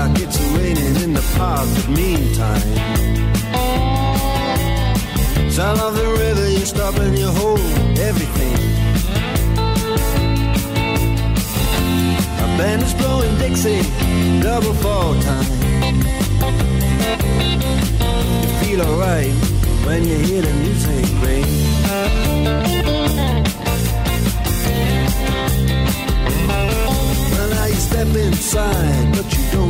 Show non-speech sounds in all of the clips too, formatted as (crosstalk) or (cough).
Dark, it's raining in the park, but meantime. Sound of the river, you stop and you hold everything. A band is blowing Dixie, double fall time. You feel alright when you hear the music ring. Step inside, but you don't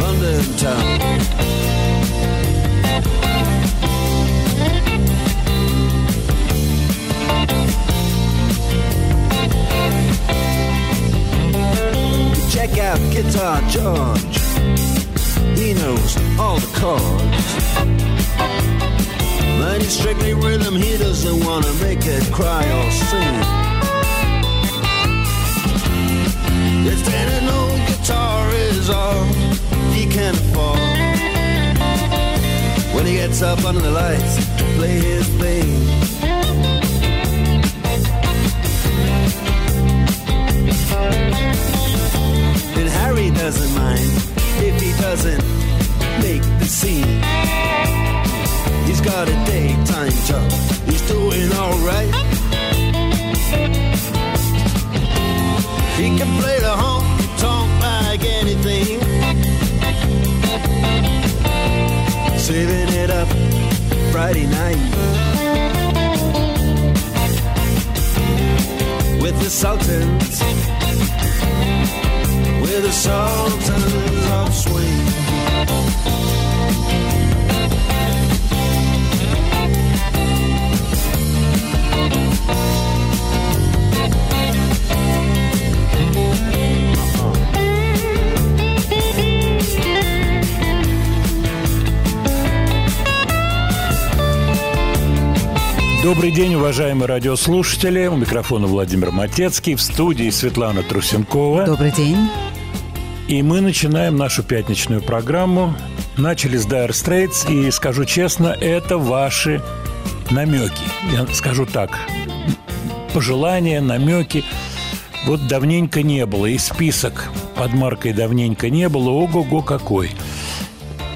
London town. Check out Guitar George. He knows all the chords. Man, he's strictly rhythm. He doesn't want to make it cry or sing. Then an old guitar is all can afford. When he gets up under the lights to play his thing. And Harry doesn't mind if he doesn't make the scene. He's got a daytime job, he's doing alright. He can play the honky tonk like anything. Saving it up Friday night. With the Sultans. With the Sultans Добрый день, уважаемые радиослушатели. У микрофона Владимир Матецкий, в студии Светлана Трусенкова. Добрый день. И мы начинаем нашу пятничную программу. Начали с Dire Straits, и скажу честно, это ваши намеки. Я скажу так, пожелания, намеки. Вот давненько не было, и список под маркой давненько не было, ого-го какой.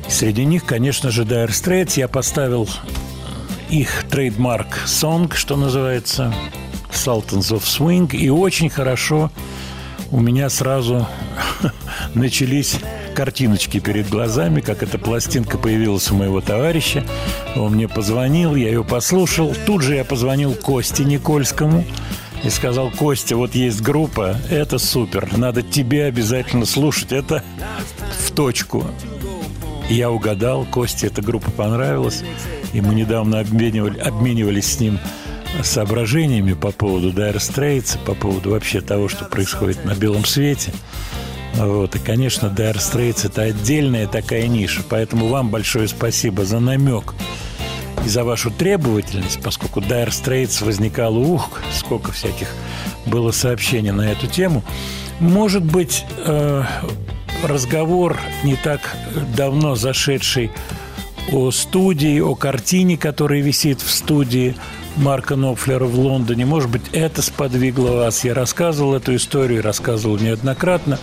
Среди них, конечно же, Dire Straits. Я поставил их трейдмарк сонг, что называется, Sultans of Swing, и очень хорошо у меня сразу (laughs) начались картиночки перед глазами, как эта пластинка появилась у моего товарища. Он мне позвонил, я ее послушал. Тут же я позвонил Косте Никольскому и сказал, Костя, вот есть группа, это супер, надо тебе обязательно слушать, это в точку. Я угадал, Косте эта группа понравилась, и мы недавно обменивали, обменивались с ним соображениями по поводу Dire Straits, по поводу вообще того, что происходит на белом свете. Вот. И, конечно, Dire Straits – это отдельная такая ниша, поэтому вам большое спасибо за намек и за вашу требовательность, поскольку Dire Straits возникало, ух, сколько всяких было сообщений на эту тему. Может быть, э, разговор не так давно зашедший о студии, о картине, которая висит в студии Марка Нопфлера в Лондоне. Может быть, это сподвигло вас. Я рассказывал эту историю, рассказывал неоднократно.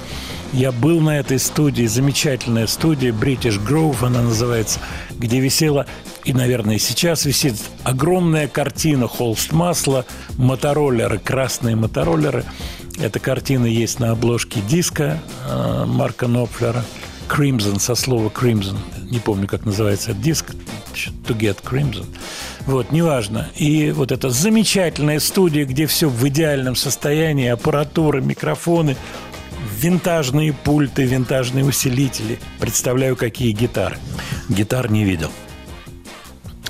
Я был на этой студии, замечательная студия, British Grove она называется, где висела, и, наверное, сейчас висит огромная картина холст масла, мотороллеры, красные мотороллеры. Эта картина есть на обложке диска э, Марка Нопфлера. Crimson, со слова Crimson. Не помню, как называется этот диск. To get Crimson. Вот, неважно. И вот эта замечательная студия, где все в идеальном состоянии, аппаратура, микрофоны, винтажные пульты, винтажные усилители. Представляю, какие гитары. Гитар не видел.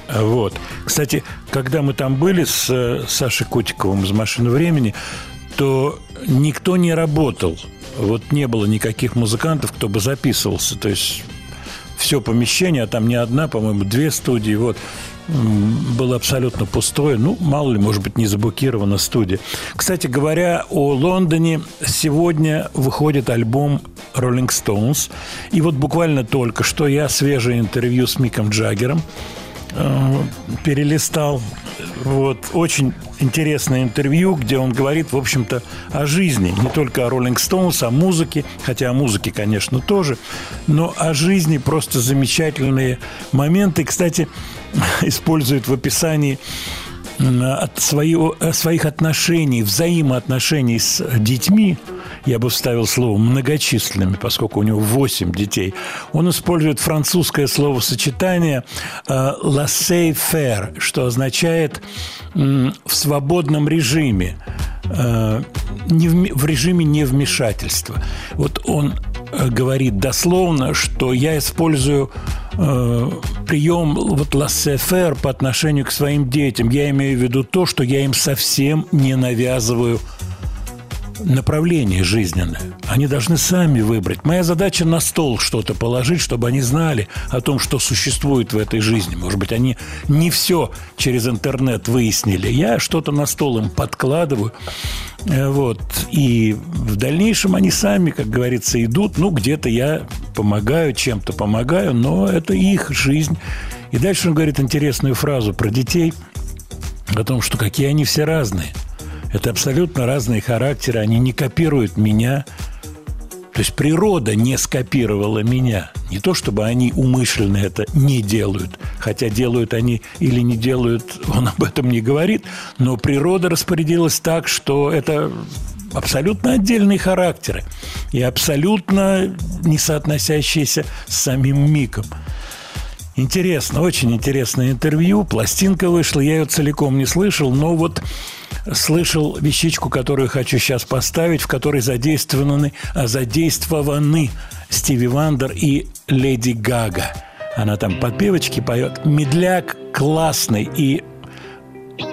Вот. Кстати, когда мы там были с э, Сашей Котиковым из «Машины времени», то никто не работал. Вот не было никаких музыкантов, кто бы записывался. То есть все помещение, а там не одна, по-моему, две студии. Вот было абсолютно пустое. Ну, мало ли, может быть, не заблокирована студия. Кстати говоря, о Лондоне сегодня выходит альбом Rolling Stones. И вот буквально только что я свежее интервью с Миком Джаггером перелистал. Вот, очень интересное интервью, где он говорит, в общем-то, о жизни. Не только о Rolling Stones, о музыке, хотя о музыке, конечно, тоже, но о жизни просто замечательные моменты. Кстати, (laughs) использует в описании от своего, э, своих отношений, взаимоотношений с детьми, я бы вставил слово многочисленными, поскольку у него 8 детей, он использует французское словосочетание «laissez-faire», что означает «в свободном режиме», э, в режиме невмешательства. Вот он э, говорит дословно, что я использую э, прием вот laissez-faire по отношению к своим детям. Я имею в виду то, что я им совсем не навязываю направление жизненное. Они должны сами выбрать. Моя задача на стол что-то положить, чтобы они знали о том, что существует в этой жизни. Может быть, они не все через интернет выяснили. Я что-то на стол им подкладываю. Э, вот. И в дальнейшем они сами, как говорится, идут. Ну, где-то я помогаю, чем-то помогаю, но это их жизнь. И дальше он говорит интересную фразу про детей, о том, что какие они все разные – это абсолютно разные характеры, они не копируют меня. То есть природа не скопировала меня. Не то, чтобы они умышленно это не делают, хотя делают они или не делают, (laughs) он об этом не говорит, но природа распорядилась так, что это абсолютно отдельные характеры и абсолютно не соотносящиеся с самим Миком. Интересно, очень интересное интервью. Пластинка вышла, я ее целиком не слышал, но вот слышал вещичку, которую хочу сейчас поставить, в которой задействованы, а задействованы Стиви Вандер и Леди Гага. Она там подпевочки поет. Медляк классный и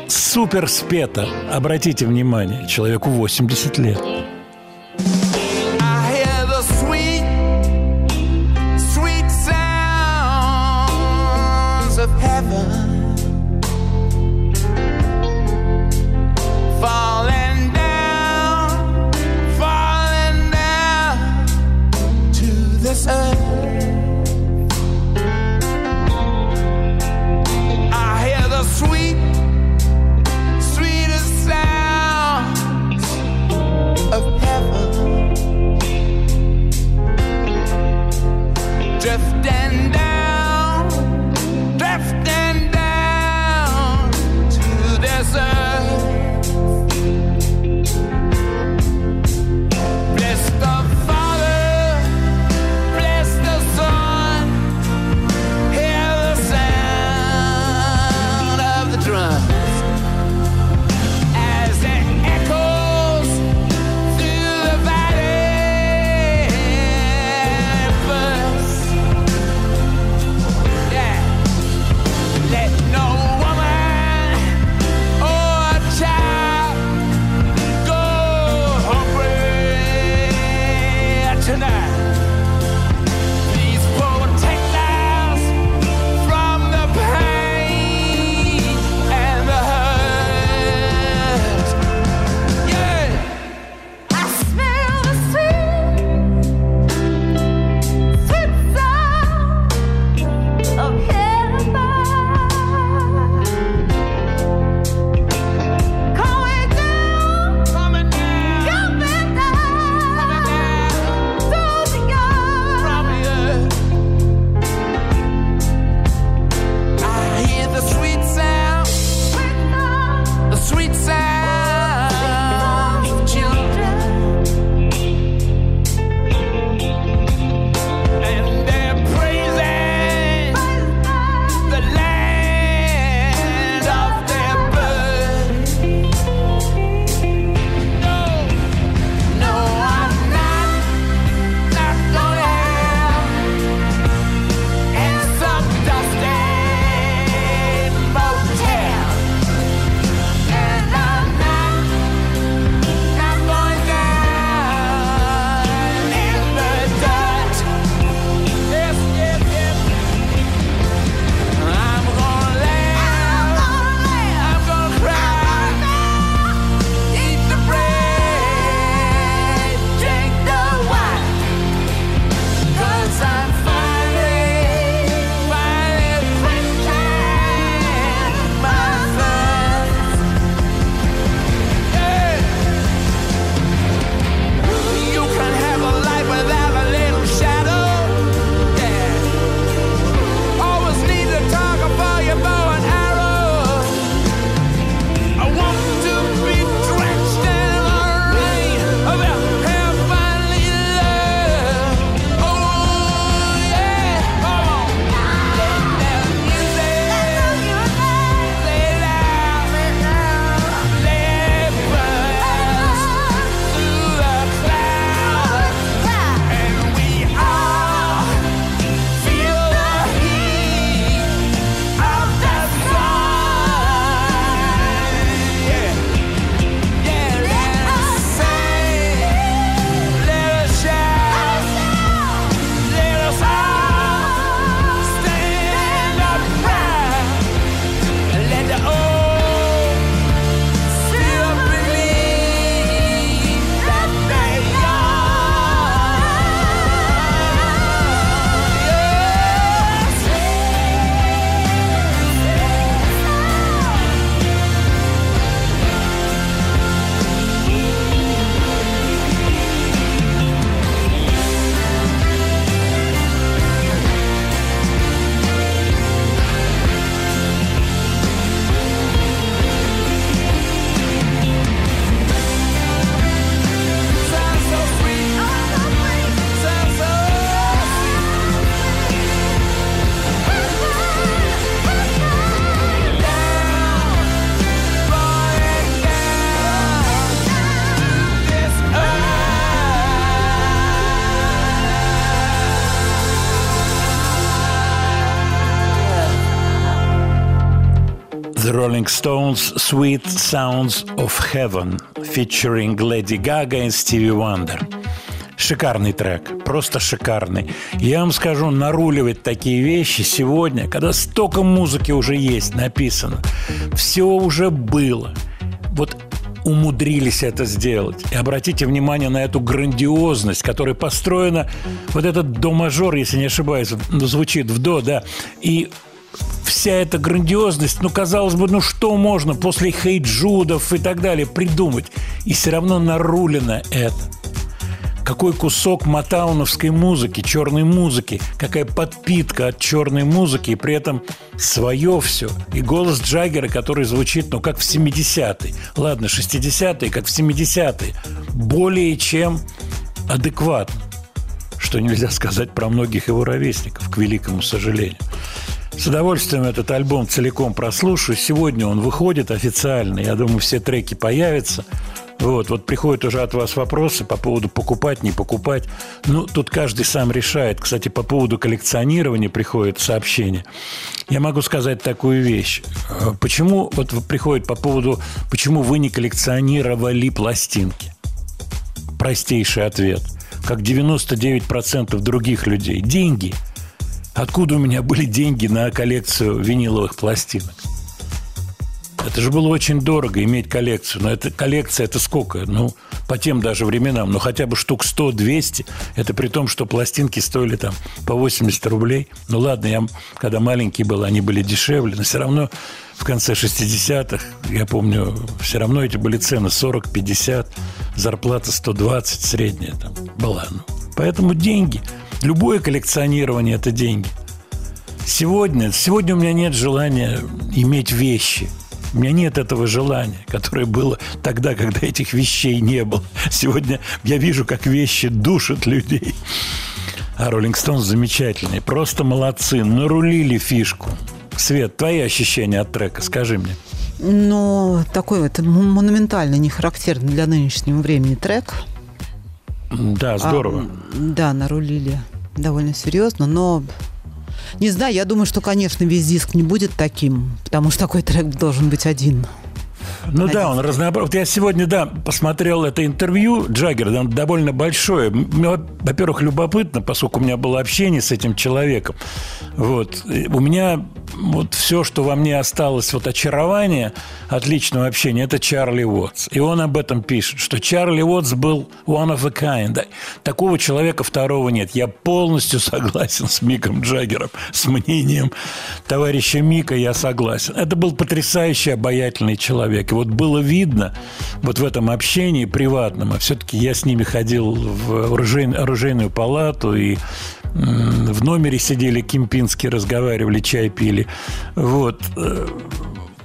супер спета. Обратите внимание, человеку 80 лет. Stones Sweet Sounds of Heaven featuring Lady Gaga и Stevie Wonder. Шикарный трек, просто шикарный. Я вам скажу, наруливать такие вещи сегодня, когда столько музыки уже есть, написано, все уже было. Вот умудрились это сделать. И обратите внимание на эту грандиозность, которая построена, вот этот до-мажор, если не ошибаюсь, звучит в до, да, и вся эта грандиозность, ну, казалось бы, ну, что можно после хейджудов и так далее придумать? И все равно нарулено это. Какой кусок матауновской музыки, черной музыки, какая подпитка от черной музыки, и при этом свое все. И голос Джаггера, который звучит, ну, как в 70-е. Ладно, 60-е, как в 70-е. Более чем адекватно. Что нельзя сказать про многих его ровесников, к великому сожалению. С удовольствием этот альбом целиком прослушаю. Сегодня он выходит официально. Я думаю, все треки появятся. Вот, вот приходят уже от вас вопросы по поводу покупать, не покупать. Ну, тут каждый сам решает. Кстати, по поводу коллекционирования приходят сообщения. Я могу сказать такую вещь. Почему, вот приходит по поводу, почему вы не коллекционировали пластинки? Простейший ответ. Как 99% других людей. Деньги – Откуда у меня были деньги на коллекцию виниловых пластинок? Это же было очень дорого иметь коллекцию. Но эта коллекция это сколько? Ну, по тем даже временам, ну хотя бы штук 100-200. Это при том, что пластинки стоили там по 80 рублей. Ну ладно, я когда маленький был, они были дешевле, но все равно в конце 60-х, я помню, все равно эти были цены 40-50, зарплата 120 средняя там была. Ну, поэтому деньги – Любое коллекционирование – это деньги. Сегодня, сегодня у меня нет желания иметь вещи. У меня нет этого желания, которое было тогда, когда этих вещей не было. Сегодня я вижу, как вещи душат людей. А Роллинг Стоунс замечательные. Просто молодцы. Нарулили фишку. Свет, твои ощущения от трека, скажи мне. Ну, такой вот монументальный, не характерный для нынешнего времени трек. Да, здорово. А, да, нарулили довольно серьезно, но не знаю, я думаю, что, конечно, весь диск не будет таким, потому что такой трек должен быть один. Ну да, он разнообразный. Вот я сегодня, да, посмотрел это интервью Джаггера, оно довольно большое. Во-первых, любопытно, поскольку у меня было общение с этим человеком. Вот. У меня вот все, что во мне осталось, вот очарование от личного общения, это Чарли Уотс. И он об этом пишет, что Чарли Уотс был one of a kind. Такого человека второго нет. Я полностью (laughs) согласен с Миком Джаггером, с мнением товарища Мика я согласен. Это был потрясающий, обаятельный человек. И вот было видно вот в этом общении приватном, а все-таки я с ними ходил в оружейную палату и в номере сидели кемпинские, разговаривали, чай пили. Вот. Э,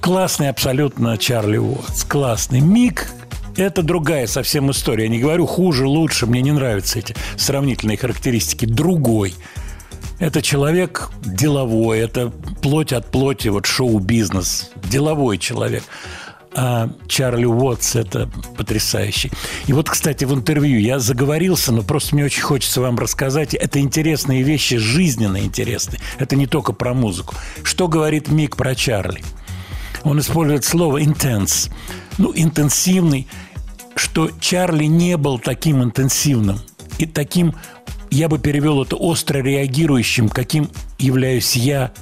классный абсолютно Чарли Уотс. Классный. Мик это другая совсем история. Я не говорю хуже, лучше. Мне не нравятся эти сравнительные характеристики. Другой. Это человек деловой, это плоть от плоти, вот шоу-бизнес. Деловой человек а Чарли Уотс – это потрясающий. И вот, кстати, в интервью я заговорился, но просто мне очень хочется вам рассказать. Это интересные вещи, жизненно интересные. Это не только про музыку. Что говорит Мик про Чарли? Он использует слово «intense». Ну, интенсивный, что Чарли не был таким интенсивным и таким, я бы перевел это остро реагирующим, каким являюсь я,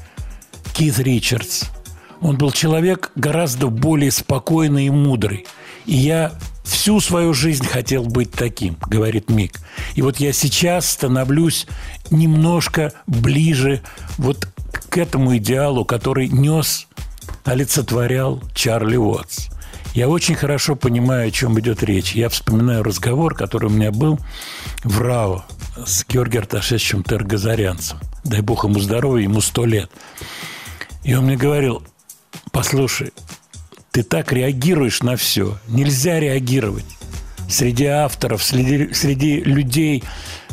Кит Ричардс – он был человек гораздо более спокойный и мудрый. И я всю свою жизнь хотел быть таким, говорит Мик. И вот я сейчас становлюсь немножко ближе вот к этому идеалу, который нес, олицетворял Чарли Уотс. Я очень хорошо понимаю, о чем идет речь. Я вспоминаю разговор, который у меня был в РАО с Георгием Арташевичем Тергазарянцем. Дай бог ему здоровья, ему сто лет. И он мне говорил, Послушай, ты так реагируешь на все. Нельзя реагировать. Среди авторов, среди, среди людей,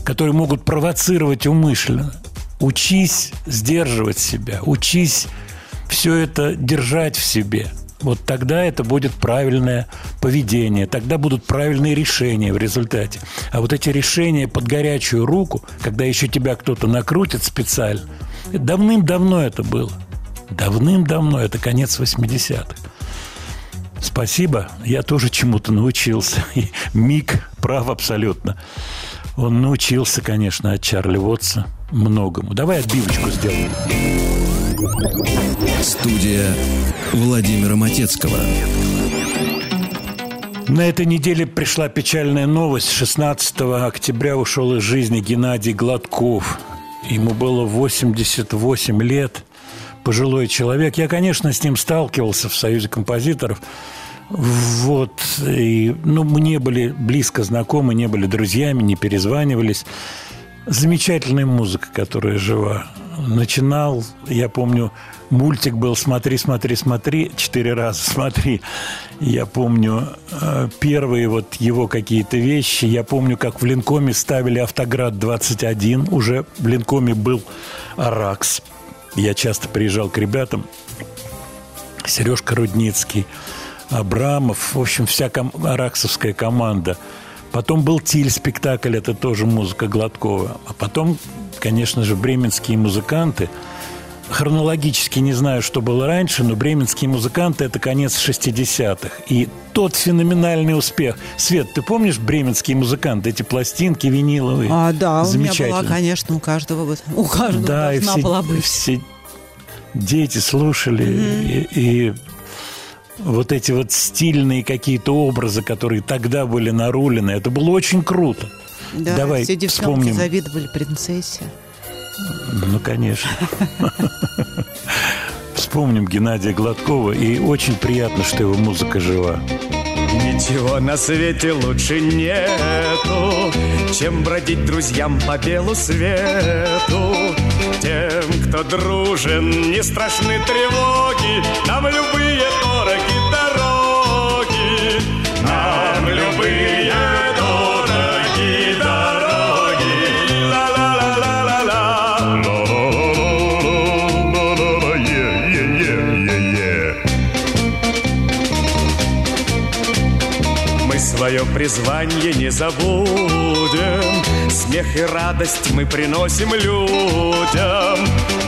которые могут провоцировать умышленно. Учись сдерживать себя, учись все это держать в себе. Вот тогда это будет правильное поведение, тогда будут правильные решения в результате. А вот эти решения под горячую руку, когда еще тебя кто-то накрутит специально, давным-давно это было – Давным-давно, это конец 80-х. Спасибо, я тоже чему-то научился. (laughs) И Мик прав абсолютно. Он научился, конечно, от Чарли Уотса многому. Давай отбивочку сделаем. Студия Владимира Матецкого. На этой неделе пришла печальная новость. 16 октября ушел из жизни Геннадий Гладков. Ему было 88 лет. Пожилой человек. Я, конечно, с ним сталкивался в Союзе композиторов. Вот. И, ну, мы не были близко знакомы, не были друзьями, не перезванивались. Замечательная музыка, которая жива. Начинал, я помню, мультик был «Смотри, смотри, смотри», четыре раза «Смотри». Я помню э, первые вот его какие-то вещи. Я помню, как в Линкоме ставили «Автоград 21». Уже в Линкоме был «Аракс». Я часто приезжал к ребятам. Сережка Рудницкий, Абрамов, в общем, вся ком- араксовская команда. Потом был Тиль-спектакль, это тоже музыка Гладкова. А потом, конечно же, бременские музыканты – хронологически не знаю, что было раньше, но бременские музыканты – это конец 60-х. И тот феноменальный успех. Свет, ты помнишь бременские музыканты, эти пластинки виниловые? А, да, у меня была, конечно, у каждого, вот- у каждого Да, и должна все, была быть. все дети слушали, и, и вот эти вот стильные какие-то образы, которые тогда были нарулены, это было очень круто. Да, Давай все девчонки вспомним. завидовали принцессе. Ну, конечно. Вспомним Геннадия Гладкова, и очень приятно, что его музыка жива. Ничего на свете лучше нету, чем бродить друзьям по белу свету. Тем, кто дружен, не страшны тревоги, нам любые дороги дороги. Нам любые свое призвание не забудем. Смех и радость мы приносим людям.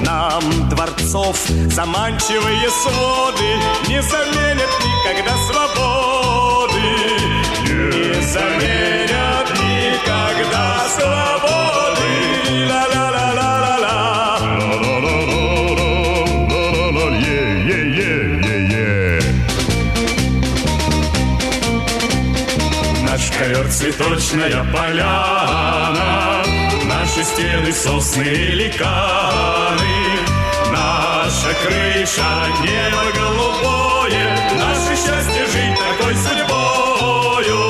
Нам дворцов заманчивые своды Не заменят никогда свободы. Не заменят никогда свободы цветочная поляна, Наши стены сосны и ликаны, Наша крыша небо голубое, Наше счастье жить такой судьбою,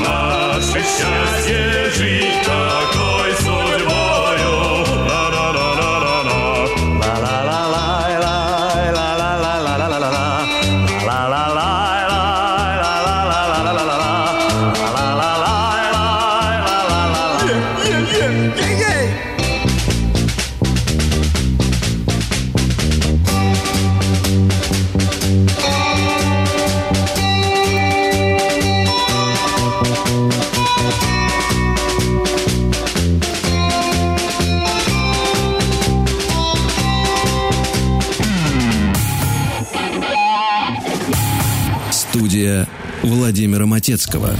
Наше счастье жить такой судьбою. Владимира Матецкого.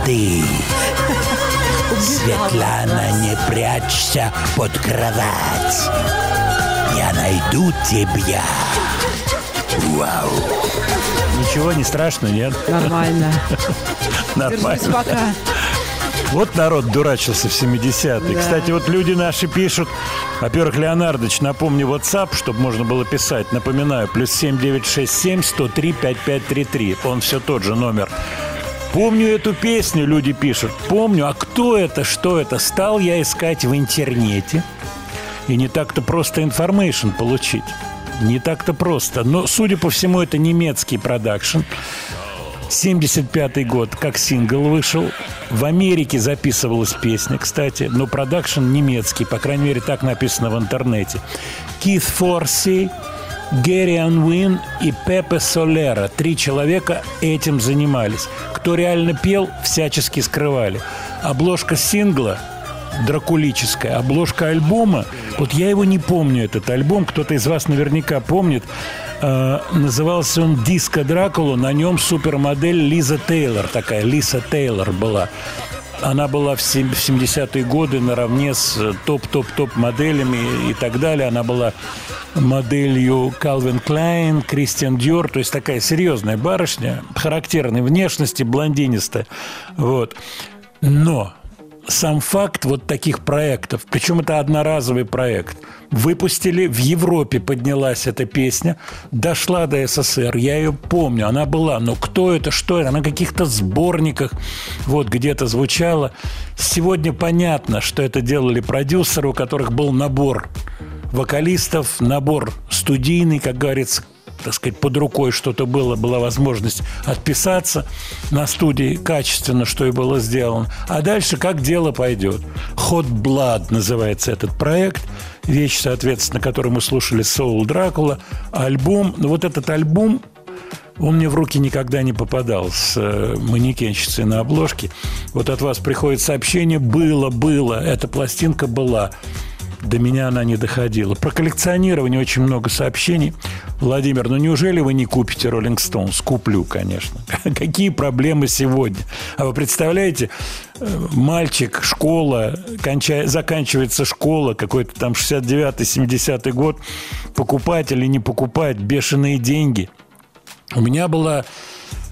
Ты? Светлана, не прячься под кровать. Я найду тебя. Вау. Ничего не страшно, нет? Нормально. (laughs) Нормально. Держись пока. Вот народ дурачился в 70-е. Да. Кстати, вот люди наши пишут. Во-первых, Леонардович, напомни WhatsApp, чтобы можно было писать. Напоминаю, плюс 7967 103 5533. Он все тот же номер. Помню эту песню, люди пишут. Помню, а кто это, что это? Стал я искать в интернете. И не так-то просто information получить. Не так-то просто. Но, судя по всему, это немецкий продакшн. 75 год, как сингл вышел. В Америке записывалась песня, кстати, но продакшн немецкий, по крайней мере, так написано в интернете. Кит Форси, Гэри Анвин и Пепе Солера. Три человека этим занимались. Кто реально пел, всячески скрывали. Обложка сингла дракулическая. Обложка альбома, вот я его не помню, этот альбом, кто-то из вас наверняка помнит, Э, назывался он «Диско Дракула», на нем супермодель Лиза Тейлор, такая Лиза Тейлор была. Она была в сем- в 70-е годы наравне с э, топ-топ-топ моделями и так далее. Она была моделью Calvin Klein, Кристиан Диор, то есть такая серьезная барышня, характерной внешности, блондинистая. Вот. Но сам факт вот таких проектов, причем это одноразовый проект, выпустили, в Европе поднялась эта песня, дошла до СССР, я ее помню, она была, но кто это, что это, она на каких-то сборниках вот где-то звучала. Сегодня понятно, что это делали продюсеры, у которых был набор вокалистов, набор студийный, как говорится, так сказать, под рукой что-то было, была возможность отписаться на студии качественно, что и было сделано. А дальше как дело пойдет. Hot Blood называется этот проект. Вещь, соответственно, которую мы слушали Soul Дракула. Альбом. Ну, вот этот альбом он мне в руки никогда не попадал с э, манекенщицей на обложке. Вот от вас приходит сообщение «было, было», эта пластинка была. До меня она не доходила. Про коллекционирование очень много сообщений. Владимир, ну неужели вы не купите Rolling Stones? Куплю, конечно. (laughs) Какие проблемы сегодня? А вы представляете, э, мальчик, школа, конча- заканчивается школа, какой-то там 69-70 год, покупать или не покупать, бешеные деньги – у меня была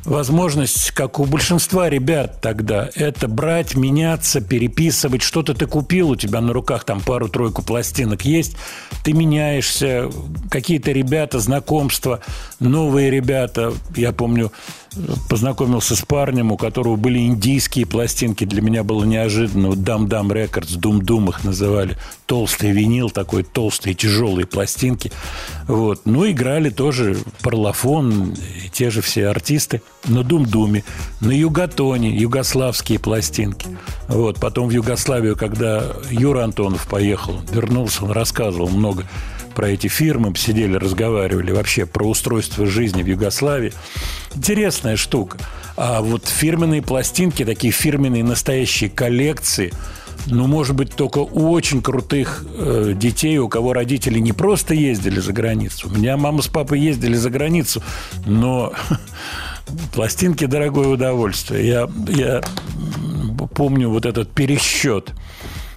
возможность, как у большинства ребят тогда, это брать, меняться, переписывать. Что-то ты купил, у тебя на руках там пару-тройку пластинок есть, ты меняешься, какие-то ребята, знакомства, новые ребята. Я помню, познакомился с парнем, у которого были индийские пластинки. Для меня было неожиданно. Вот Дам Дам Рекордс, Дум Дум их называли. Толстый винил, такой толстые, тяжелые пластинки. Вот. Ну, играли тоже Парлофон, и те же все артисты на Дум Думе, на Югатоне, югославские пластинки. Вот. Потом в Югославию, когда Юра Антонов поехал, вернулся, он рассказывал много про эти фирмы, сидели, разговаривали вообще про устройство жизни в Югославии. Интересная штука. А вот фирменные пластинки, такие фирменные настоящие коллекции, ну, может быть, только у очень крутых э, детей, у кого родители не просто ездили за границу. У меня мама с папой ездили за границу, но (laughs) пластинки дорогое удовольствие. Я, я помню вот этот пересчет,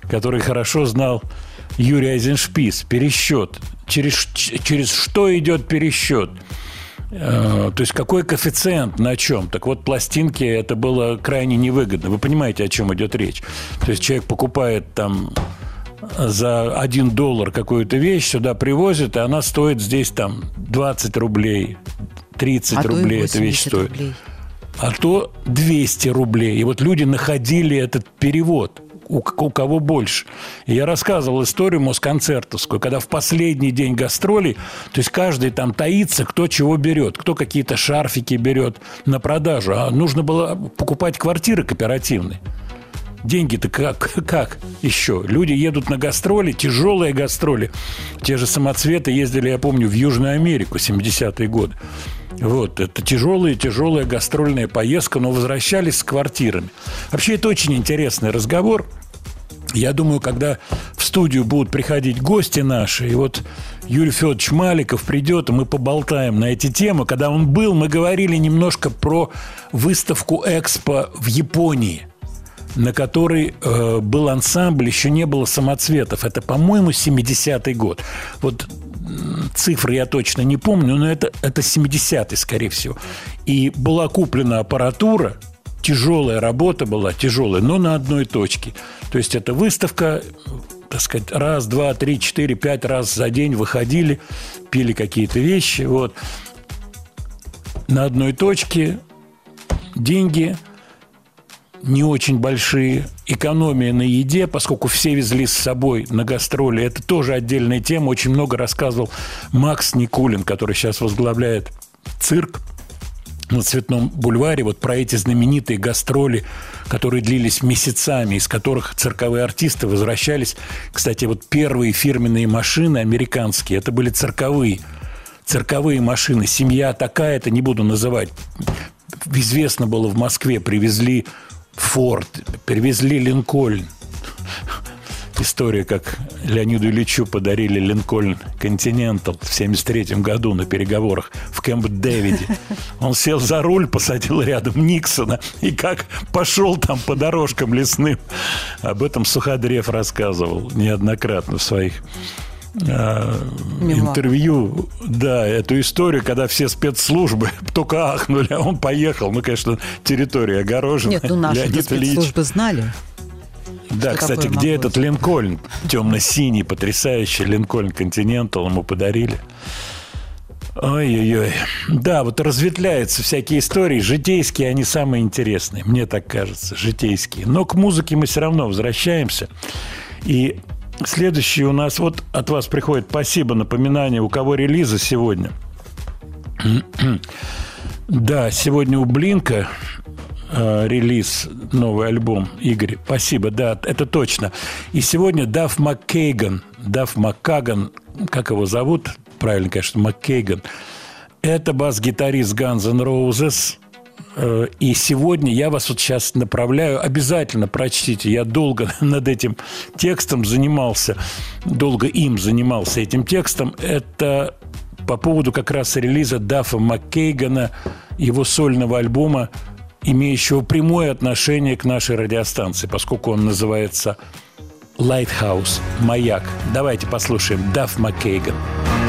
который хорошо знал Юрий Айзеншпис. Пересчет. Через, через что идет пересчет? Э, То есть какой коэффициент на чем? Так вот, пластинки это было крайне невыгодно. Вы понимаете, о чем идет речь? То есть человек покупает там за один доллар какую-то вещь, сюда привозит, и она стоит здесь там 20 рублей, 30 А рублей эта вещь 80 стоит. рублей. А то 200 рублей. И вот люди находили этот перевод у, у кого больше. И я рассказывал историю Москонцертовскую, когда в последний день гастролей, то есть каждый там таится, кто чего берет, кто какие-то шарфики берет на продажу, а нужно было покупать квартиры кооперативные. Деньги-то как, (laughs) как еще? Люди едут на гастроли, тяжелые гастроли. Те же самоцветы ездили, я помню, в Южную Америку 70-е годы. Вот, это тяжелая, тяжелая гастрольная поездка, но возвращались с квартирами. Вообще, это очень интересный разговор. Я думаю, когда в студию будут приходить гости наши, и вот Юрий Федорович Маликов придет, и мы поболтаем на эти темы. Когда он был, мы говорили немножко про выставку Экспо в Японии, на которой э, был ансамбль, еще не было самоцветов. Это, по-моему, 70-й год. Вот цифры я точно не помню, но это, это 70-й, скорее всего. И была куплена аппаратура, тяжелая работа была, тяжелая, но на одной точке. То есть это выставка, так сказать, раз, два, три, четыре, пять раз за день выходили, пили какие-то вещи, вот. На одной точке деньги не очень большие, экономия на еде, поскольку все везли с собой на гастроли. Это тоже отдельная тема. Очень много рассказывал Макс Никулин, который сейчас возглавляет цирк на Цветном бульваре, вот про эти знаменитые гастроли, которые длились месяцами, из которых цирковые артисты возвращались. Кстати, вот первые фирменные машины американские, это были цирковые, цирковые машины. Семья такая-то, не буду называть, известно было в Москве, привезли Форд, привезли Линкольн история, как Леониду Ильичу подарили Линкольн Континентал в 73 году на переговорах в Кэмп-Дэвиде. Он сел за руль, посадил рядом Никсона и как пошел там по дорожкам лесным. Об этом Суходрев рассказывал неоднократно в своих э, интервью, да, эту историю, когда все спецслужбы только ахнули, а он поехал. Ну, конечно, территория огорожена. Нет, ну наши спецслужбы знали. Да, Что кстати, где этот быть? Линкольн? Темно-синий, потрясающий Линкольн Континентал ему подарили. Ой-ой-ой. Да, вот разветвляются всякие истории. Житейские, они самые интересные. Мне так кажется, житейские. Но к музыке мы все равно возвращаемся. И следующий у нас... Вот от вас приходит спасибо, напоминание, у кого релизы сегодня. (clears throat) Да, сегодня у Блинка э, релиз, новый альбом, Игорь. Спасибо, да, это точно. И сегодня Даф Маккейган, Даф Маккаган, как его зовут? Правильно, конечно, Маккейган. Это бас-гитарист Guns N' Roses. Э, И сегодня я вас вот сейчас направляю, обязательно прочтите. Я долго (laughs) над этим текстом занимался, долго им занимался этим текстом. Это по поводу как раз релиза Дафа Маккейгана, его сольного альбома, имеющего прямое отношение к нашей радиостанции, поскольку он называется Lighthouse, маяк. Давайте послушаем Даф Маккейган. Oh,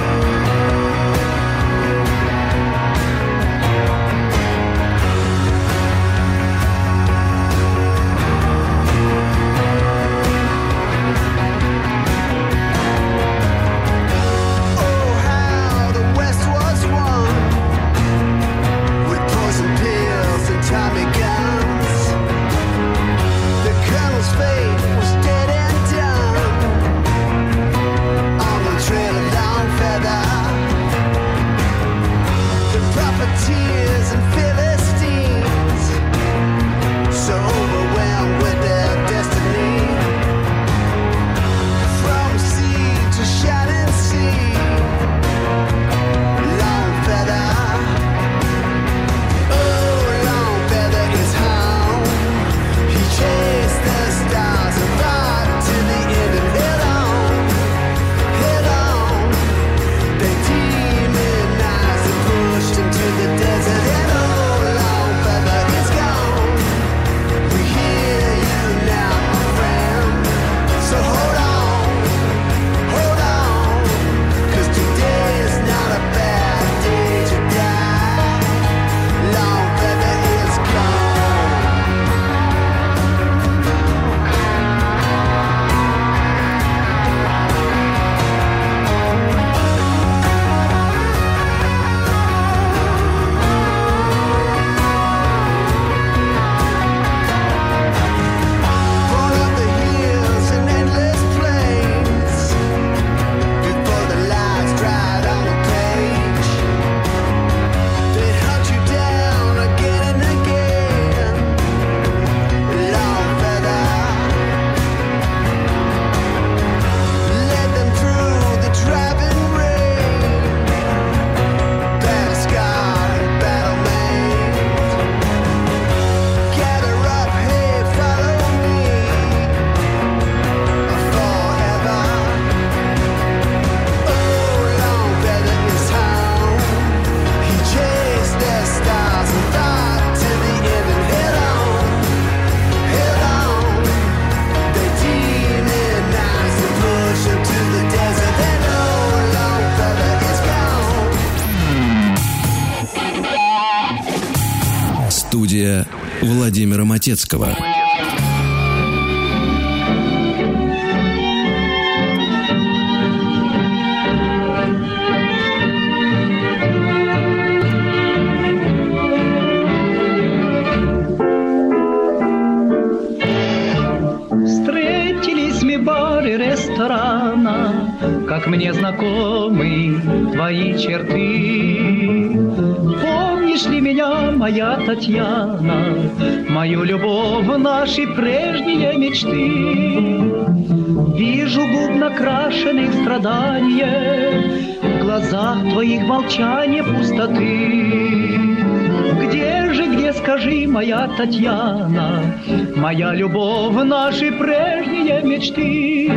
мечты?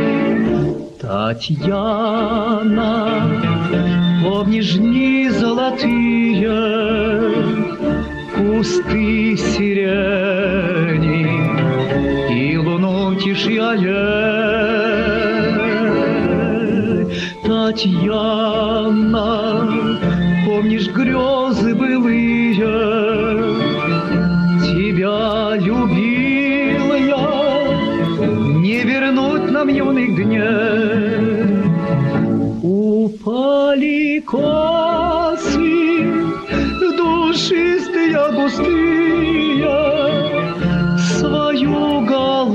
Татьяна, помнишь дни золотые, Кусты сирени и луну тишь Татьяна, помнишь грезы былые, дней. Упали косы, душистые, густые, Свою головку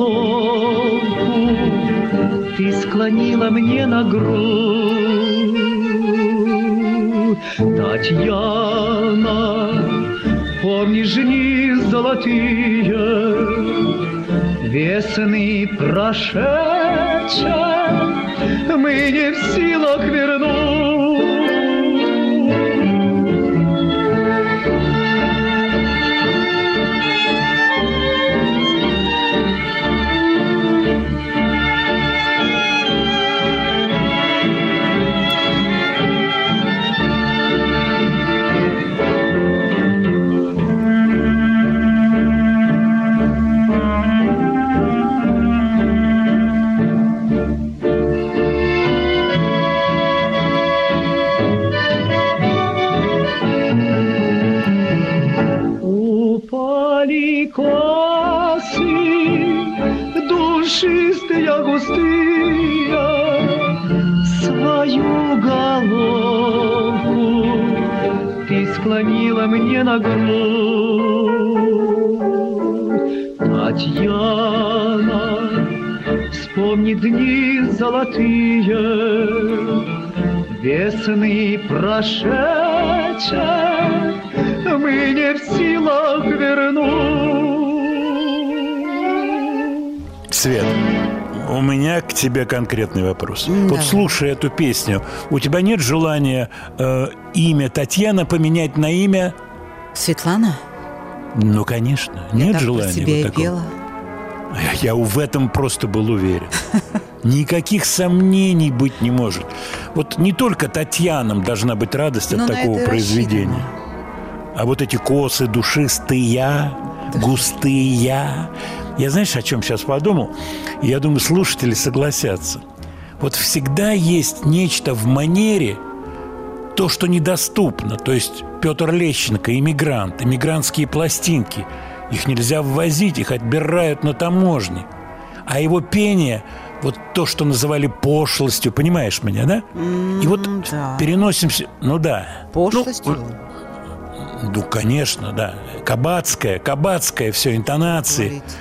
ты склонила мне на грудь. Татьяна, помнишь дни золотые, Весны прошедшие, мы не в силах вернуть. Мне на грудь. Татьяна, вспомни дни золотые, Весны прошедшие, мы не в силах вернуть. Свет, у меня к тебе конкретный вопрос. М, Вот давай. слушая эту песню, у тебя нет желания э, имя Татьяна поменять на имя? Светлана? Ну, конечно. Я Нет так про желания себя вот такого? пела. Я- в этом просто был уверен. (laughs) Никаких сомнений быть не может. Вот не только Татьянам должна быть радость Ну, от на такого произведения. А вот эти косы душистые, густые. Я знаешь, о чем сейчас подумал? Я думаю, слушатели согласятся. Вот всегда есть нечто в манере, то, что недоступно. То есть Петр Лещенко, иммигрант, иммигрантские пластинки. Их нельзя ввозить, их отбирают на таможне. А его пение, вот то, что называли пошлостью, понимаешь меня, да? И вот да. переносимся, ну да. Пошлостью? Ну, ну, конечно, да. Кабацкая, кабацкая все, интонации. Говорите.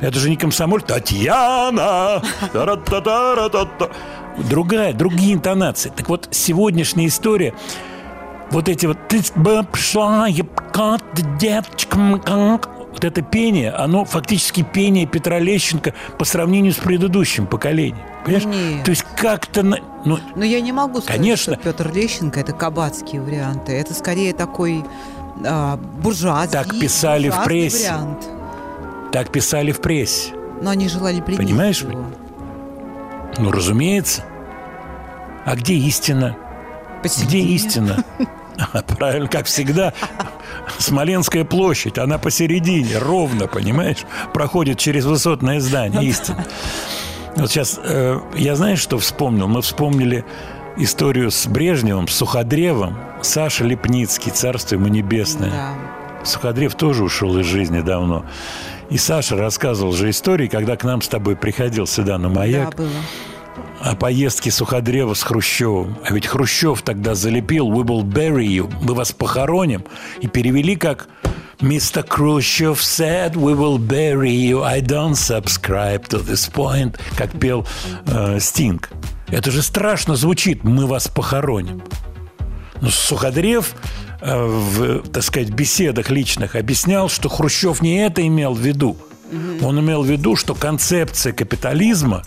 Это же не комсомоль. Татьяна! Другая, другие интонации. Так вот, сегодняшняя история, вот эти вот «Ты пошла, девочка, м, как?» Вот это пение, оно фактически пение Петра Лещенко по сравнению с предыдущим поколением. Понимаешь? Нет. То есть как-то... Ну, Но я не могу сказать, Конечно. что Петр Лещенко это кабацкие варианты. Это скорее такой а, буржуазный, Так писали в буржуазный прессе. вариант. так писали в прессе. Но они желали принять Понимаешь его. Ну, разумеется. А где истина? Где Посередине. истина? Правильно, как всегда, Смоленская площадь, она посередине, ровно, понимаешь? Проходит через высотное здание, истина. Вот сейчас, э, я знаешь, что вспомнил? Мы вспомнили историю с Брежневым, с Суходревом, Саша Лепницкий, царство ему небесное. Да. Суходрев тоже ушел из жизни давно. И Саша рассказывал же истории, когда к нам с тобой приходил сюда на маяк. Да, было. О поездке Суходрева с Хрущевым. А ведь Хрущев тогда залепил «We will bury you», «Мы вас похороним». И перевели как Mr. Khrushchev said, we will bury you. I don't subscribe to this point, как пел э, Стинг. Это же страшно звучит. Мы вас похороним. Но Суходрев в, так сказать, беседах личных объяснял, что Хрущев не это имел в виду. Он имел в виду, что концепция капитализма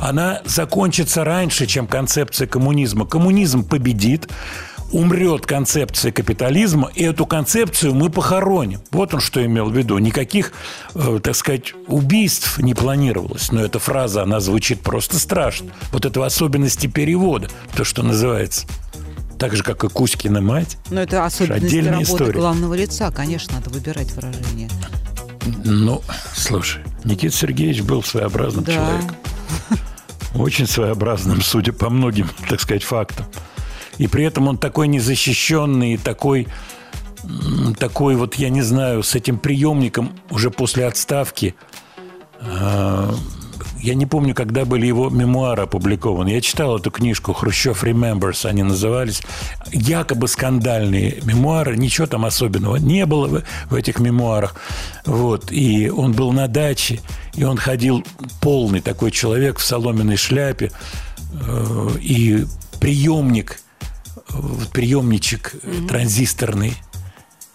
она закончится раньше, чем концепция коммунизма. Коммунизм победит, умрет концепция капитализма, и эту концепцию мы похороним. Вот он что имел в виду. Никаких, э, так сказать, убийств не планировалось. Но эта фраза, она звучит просто страшно. Вот это в особенности перевода, то, что называется. Так же, как и Кузькина мать. Но это особенность отдельная работы история. главного лица. Конечно, надо выбирать выражение. Ну, слушай, Никита Сергеевич был своеобразным Да. человеком. (laughs) Очень своеобразным, судя по многим, так сказать, фактам. И при этом он такой незащищенный, такой, такой вот, я не знаю, с этим приемником уже после отставки. А, Я не помню, когда были его мемуары опубликованы. Я читал эту книжку «Хрущев Remembers», они назывались. Якобы скандальные мемуары. Ничего там особенного не было в, в этих мемуарах. Вот. И он был на даче, и он ходил полный такой человек в соломенной шляпе. э, И приемник, э, приемничек э, транзисторный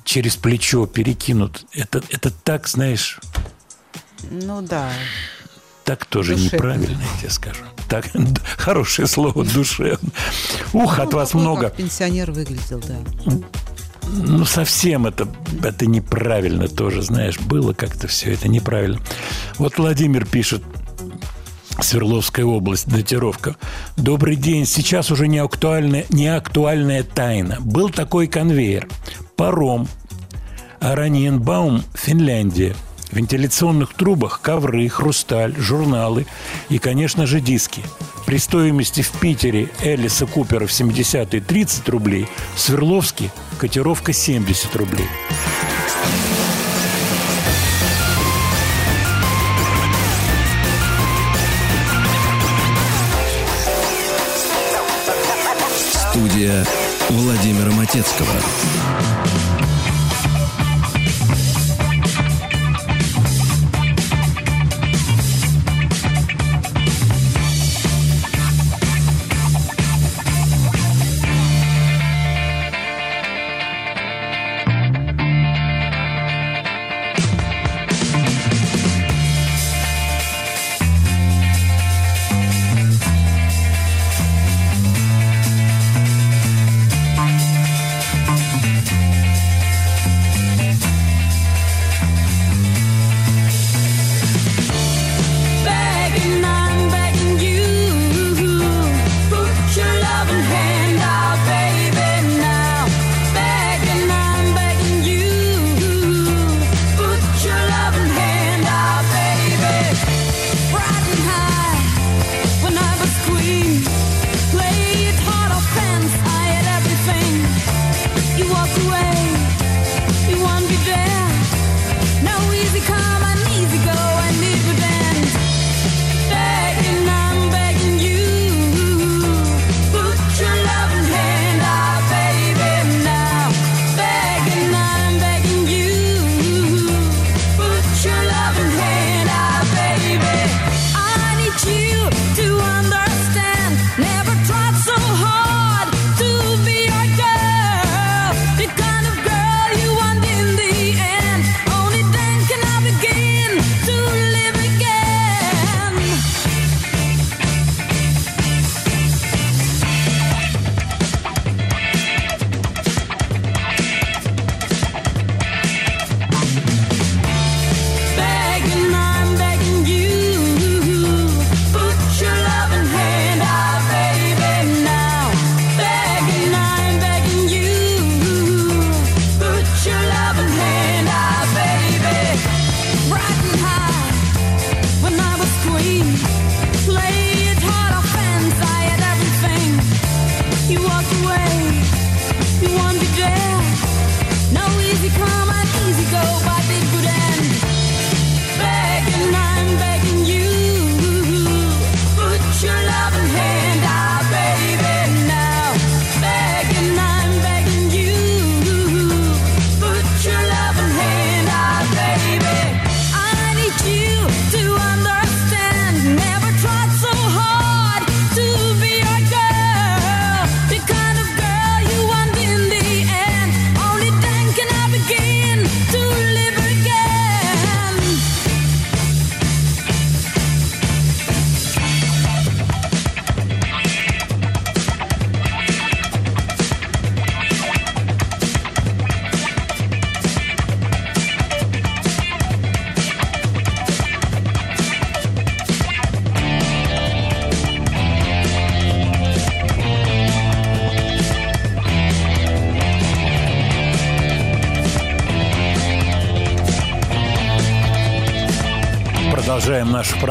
через плечо перекинут. Это, это так, знаешь, Ну да. Так тоже Душевно. неправильно, я тебе скажу. Так, хорошее слово, душевно. Ух, от Ну, вас такой, много. Как пенсионер выглядел, да. Ну, совсем это, это неправильно тоже, знаешь. Было как-то все это неправильно. Вот Владимир пишет, Свердловская область, датировка. Добрый день. Сейчас уже не актуальная, не актуальная тайна. Был такой конвейер. Паром. Араньенбаум, Финляндия. Вентиляционных трубах ковры, хрусталь, журналы и, конечно же, диски. При стоимости в Питере Элиса Купера в 70-е 30 рублей, в Свердловске котировка 70 рублей. Студия Владимира Матецкого.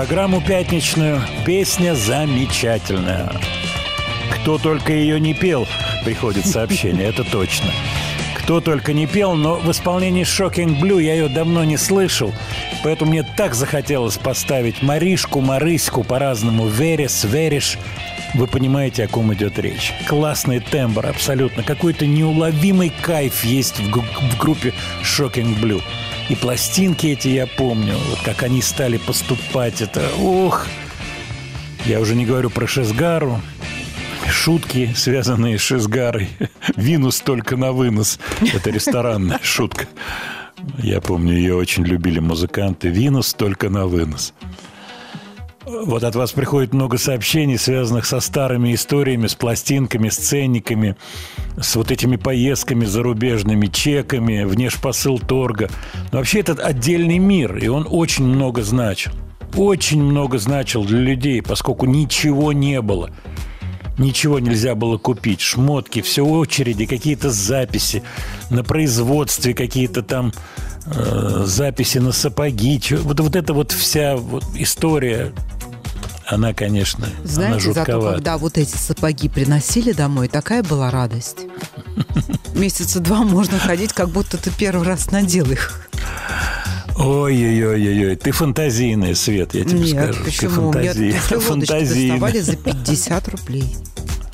Программу пятничную. Песня замечательная. Кто только ее не пел, приходит сообщение, это точно. Кто только не пел, но в исполнении Shocking Blue я ее давно не слышал, поэтому мне так захотелось поставить Маришку, Марыську по-разному, Верес, Вериш. Вы понимаете, о ком идет речь. Классный тембр, абсолютно. Какой-то неуловимый кайф есть в, в группе Shocking Blue. И пластинки эти я помню, вот как они стали поступать. Это, ох, я уже не говорю про Шесгару, шутки, связанные с Шесгарой. (laughs) Винус только на вынос. Это ресторанная (laughs) шутка. Я помню, ее очень любили музыканты. Винус только на вынос. Вот от вас приходит много сообщений, связанных со старыми историями, с пластинками, с ценниками, с вот этими поездками зарубежными, чеками, внешпосыл торга. Но вообще этот отдельный мир, и он очень много значил. Очень много значил для людей, поскольку ничего не было. Ничего нельзя было купить. Шмотки, все очереди, какие-то записи на производстве, какие-то там э, записи на сапоги. Вот, вот эта вот вся вот история, она, конечно, она Знаете, зато жутковата. когда вот эти сапоги приносили домой, такая была радость. (laughs) Месяца два можно ходить, как будто ты первый раз надел их. Ой-ой-ой-ой, ты фантазийная, Свет, я тебе Нет, скажу. почему? Ты Мне фантази... (laughs) лодочки фантазийная. доставали за 50 рублей.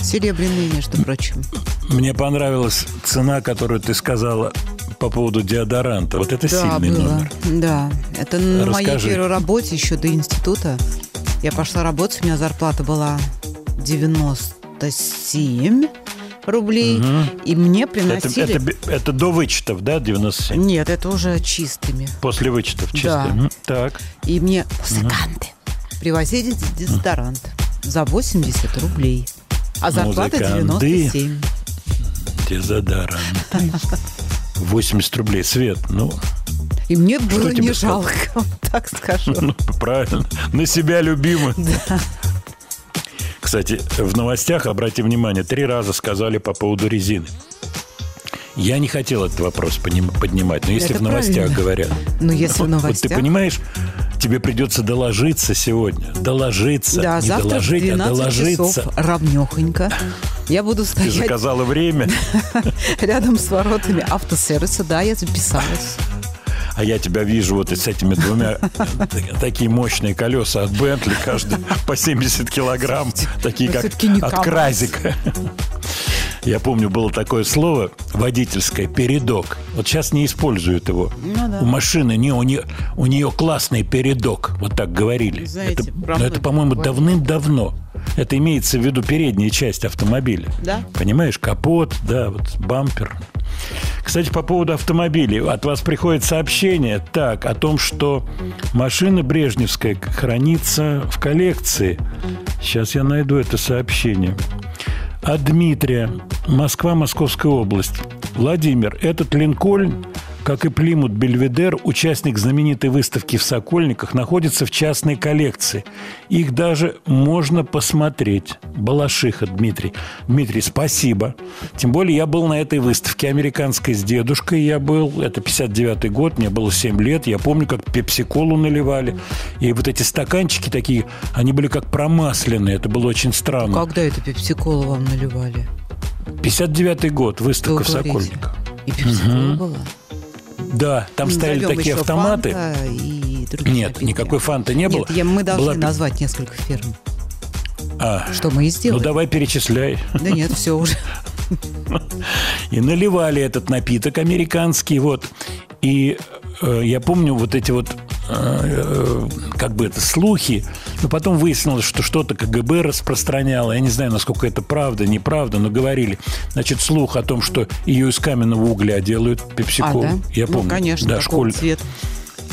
Серебряные, между прочим. Мне понравилась цена, которую ты сказала по поводу деодоранта. Вот это сильный было. номер. Да, это на моей Расскажи. первой работе еще до института. Я пошла работать, у меня зарплата была 97 рублей, и мне Это, приносили... это, бе- это до вычетов, да, 97? Нет, это уже чистыми. После вычетов чисто. Да. Мгм. Так. И мне музыканты привозили дезодорант за 80 рублей. А зарплата Музыканты. 97. Дезодорант. 80 рублей. Свет, ну, И мне было не жалко, (laughs) так скажу. ну, правильно. На себя любимый. Кстати, в новостях, обрати внимание, три раза сказали по поводу резины. Я не хотел этот вопрос поднимать, но если Это в новостях правильно. говорят... Ну, если в Вот ты новостях... понимаешь, тебе придется доложиться сегодня. Доложиться. Да, не завтра в доложить, а 12 доложиться. часов равнехонько я буду Ты стоять заказала время, (laughs) рядом с воротами автосервиса. Да, я записалась. А я тебя вижу вот с этими двумя такие мощные колеса от Бентли, каждый по 70 килограмм, такие как от. Кразика. Я помню, было такое слово водительское передок. Вот сейчас не используют его. Ну да. У машины не, у нее, у нее классный передок. Вот так говорили. Знаете, это, это, по-моему, давным-давно. Это имеется в виду передняя часть автомобиля. Да. Понимаешь, капот, да, вот бампер. Кстати, по поводу автомобилей. От вас приходит сообщение так, о том, что машина Брежневская хранится в коллекции. Сейчас я найду это сообщение. От Дмитрия. Москва, Московская область. Владимир, этот Линкольн, как и Плимут Бельведер, участник знаменитой выставки в Сокольниках, находится в частной коллекции. Их даже можно посмотреть. Балашиха, Дмитрий. Дмитрий, спасибо. Тем более я был на этой выставке американской с дедушкой. Я был, это 59-й год, мне было 7 лет. Я помню, как пепси-колу наливали. И вот эти стаканчики такие, они были как промасленные. Это было очень странно. Когда это пепсиколу вам наливали? 59-й год, выставка в? Сокольниках. И пепсикола была? Да, там стояли такие автоматы. И Нет, напитки. никакой фанты не было. Нет, я- мы должны Была назвать несколько фирм. А, Что мы и ну сделали. давай перечисляй. Да нет, все уже. (laughs) И наливали этот напиток американский, вот. И э, я помню вот эти вот э, э, как бы это слухи, но потом выяснилось, что что-то КГБ распространяло. Я не знаю, насколько это правда, неправда, но говорили. Значит, слух о том, что ее из каменного угля делают А, пепсикол. да? Я помню. Ну, конечно, да, школь- цвета.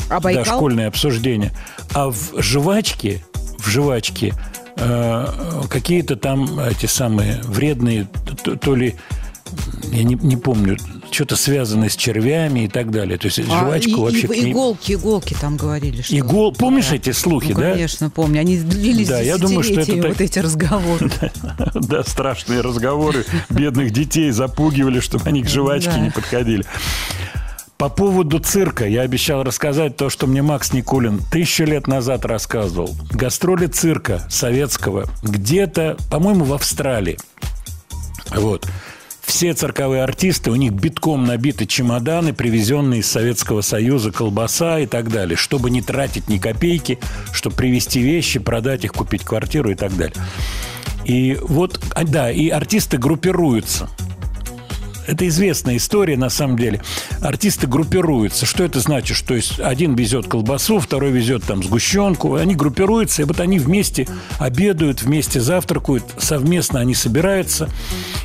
А Да, Байкал? школьное обсуждение. А в жвачке, в жвачке э, какие-то там эти самые вредные, то, то ли, я не, не помню, что-то связанное с червями и так далее. То есть А, жвачку и- вообще... и- иголки, иголки там говорили. Что... Игол... Помнишь Да. эти слухи, Ну, да? конечно, помню. Они длились Да, я думаю, что это десятилетиями, так- вот эти разговоры. (laughs) Да, страшные разговоры. Бедных детей запугивали, чтобы они к жвачке не подходили. По поводу цирка я обещал рассказать то, что мне Макс Никулин тысячу лет назад рассказывал. Гастроли цирка советского где-то, по-моему, в Австралии. Вот. Все цирковые артисты, у них битком набиты чемоданы, привезенные из Советского Союза, колбаса и так далее, чтобы не тратить ни копейки, чтобы привезти вещи, продать их, купить квартиру и так далее. И вот, а, да, и артисты группируются – это известная история, на самом деле. Артисты группируются. Что это значит? Что есть один везет колбасу, второй везет там сгущенку. Они группируются, и вот они вместе обедают, вместе завтракают, совместно они собираются.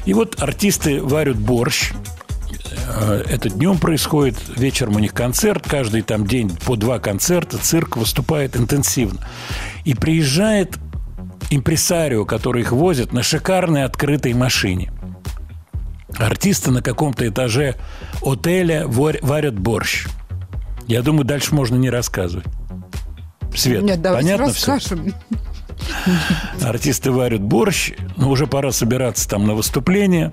И вот артисты варят борщ, э, это днем происходит, вечером у них концерт, каждый там день по два концерта, цирк выступает интенсивно. И приезжает импресарио, который их возит на шикарной открытой машине – артисты на каком-то этаже отеля варят борщ. Я думаю, дальше можно не рассказывать. Свет, Нет, понятно расскажем. все? Артисты варят борщ, но уже пора собираться там на выступление.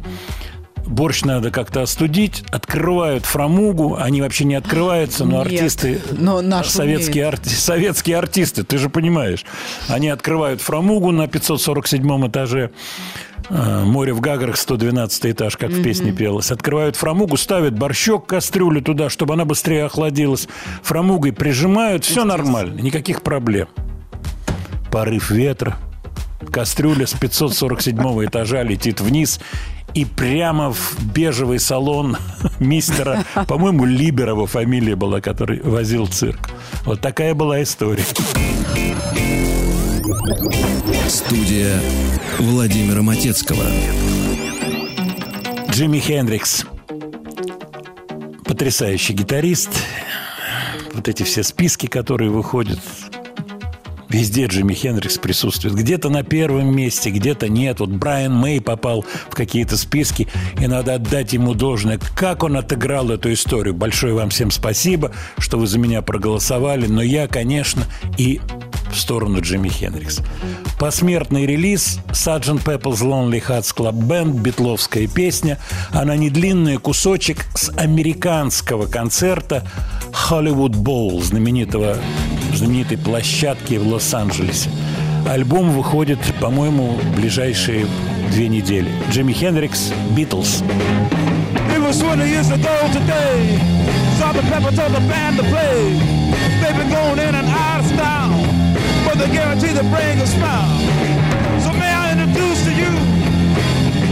Борщ надо как-то остудить. Открывают фрамугу. Они вообще не открываются, но Нет, артисты... но наши советские, арти- советские артисты, ты же понимаешь. Они открывают фрамугу на 547 этаже. Э, Море в Гагарах, 112 этаж, как в песне пелось. Открывают фрамугу, ставят борщок, кастрюлю туда, чтобы она быстрее охладилась. Фрамугой прижимают, все нормально, никаких проблем. Порыв ветра, кастрюля с 547 этажа летит вниз и прямо в бежевый салон (laughs) мистера, по-моему, Либерова фамилия была, который возил цирк. Вот такая была история. Студия Владимира Матецкого. Джимми Хендрикс. Потрясающий гитарист. Вот эти все списки, которые выходят. Везде Джимми Хендрикс присутствует. Где-то на первом месте, где-то нет. Вот Брайан Мэй попал в какие-то списки, и надо отдать ему должное. Как он отыграл эту историю. Большое вам всем спасибо, что вы за меня проголосовали. Но я, конечно, и в сторону Джимми Хендрикс. Посмертный релиз Sgt. Pepper's Lonely Hearts Club Band, битловская песня. Она не длинный кусочек с американского концерта Hollywood Bowl, знаменитого, знаменитой площадки в Лос-Анджелесе. Альбом выходит, по-моему, в ближайшие две недели. Джимми Хендрикс, Битлз. It was 20 years ago today. Sergeant Pepper told the band to play. They've been going in and out of style, but they guarantee to bring a smile. So may I introduce to you,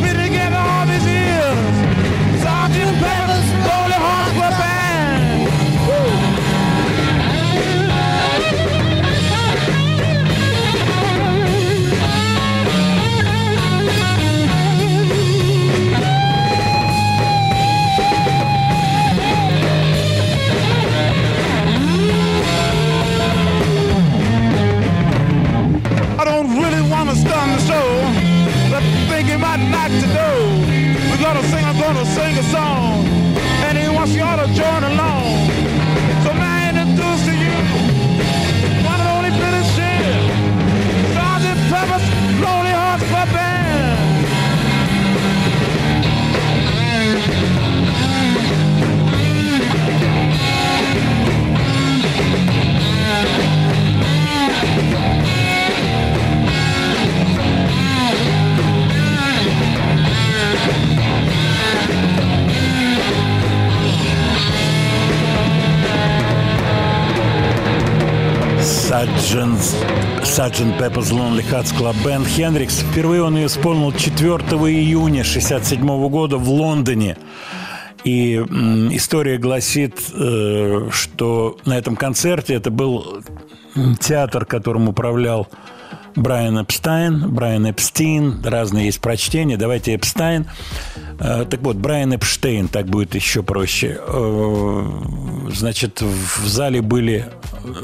been together all these years, Sergeant Pepper's Lonely Hearts Club Band. To start the show, but you might like to know. We're gonna sing, I'm gonna sing a song, and he wants you all to join along. Sgt. Pepper's Lonely Hearts Club Band Хендрикс. Впервые он ее исполнил 4 июня 1967 года в Лондоне. И история гласит, э, что на этом концерте это был театр, которым управлял Брайан Эпстайн, Брайан Эпстин, разные есть прочтения, давайте Эпстайн. Э, Так вот, Брайан Эпштейн, так будет еще проще. Э, Значит, в зале были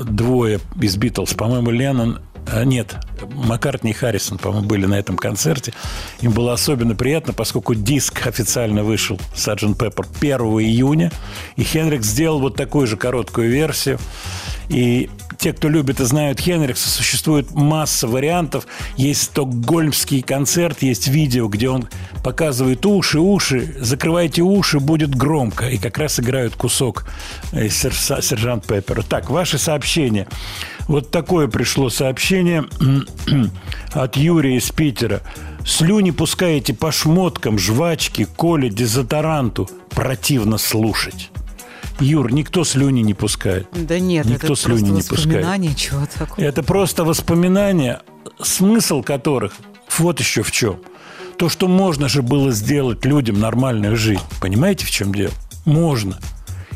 двое из Битлз, по-моему, Леннон, нет, Маккартни и Харрисон, по-моему, были на этом концерте. Им было особенно приятно, поскольку диск официально вышел Sgt. Pepper 1 июня, и Хендрикс сделал вот такую же короткую версию. И те, кто любит и знают Хенрикса, существует масса вариантов. Есть стокгольмский концерт, есть видео, где он показывает уши, уши, закрывайте уши, будет громко. И как раз играют кусок э, серж- сержант Пеппера. Так, ваши сообщения. Вот такое пришло сообщение от Юрия из Питера. Слюни пускаете по шмоткам, жвачке, коле, дезодоранту. Противно слушать. Юр, никто слюни не пускает. Да нет, Никто это слюни просто не пускает. чего такого. Это просто воспоминания, смысл которых вот еще в чем. То, что можно же было сделать людям нормальную жизнь. Понимаете, в чем дело? Можно.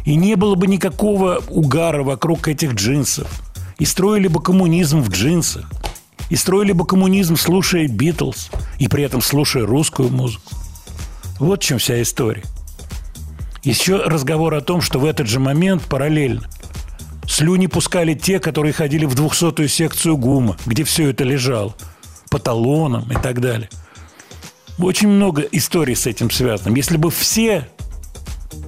И не было бы никакого угара вокруг этих джинсов. И строили бы коммунизм в джинсах. И строили бы коммунизм, слушая Битлз. И при этом слушая русскую музыку. Вот в чем вся история. Еще разговор о том, что в этот же момент параллельно слюни пускали те, которые ходили в 200-ю секцию ГУМа, где все это лежало, по талонам и так далее. Очень много историй с этим связано. Если бы все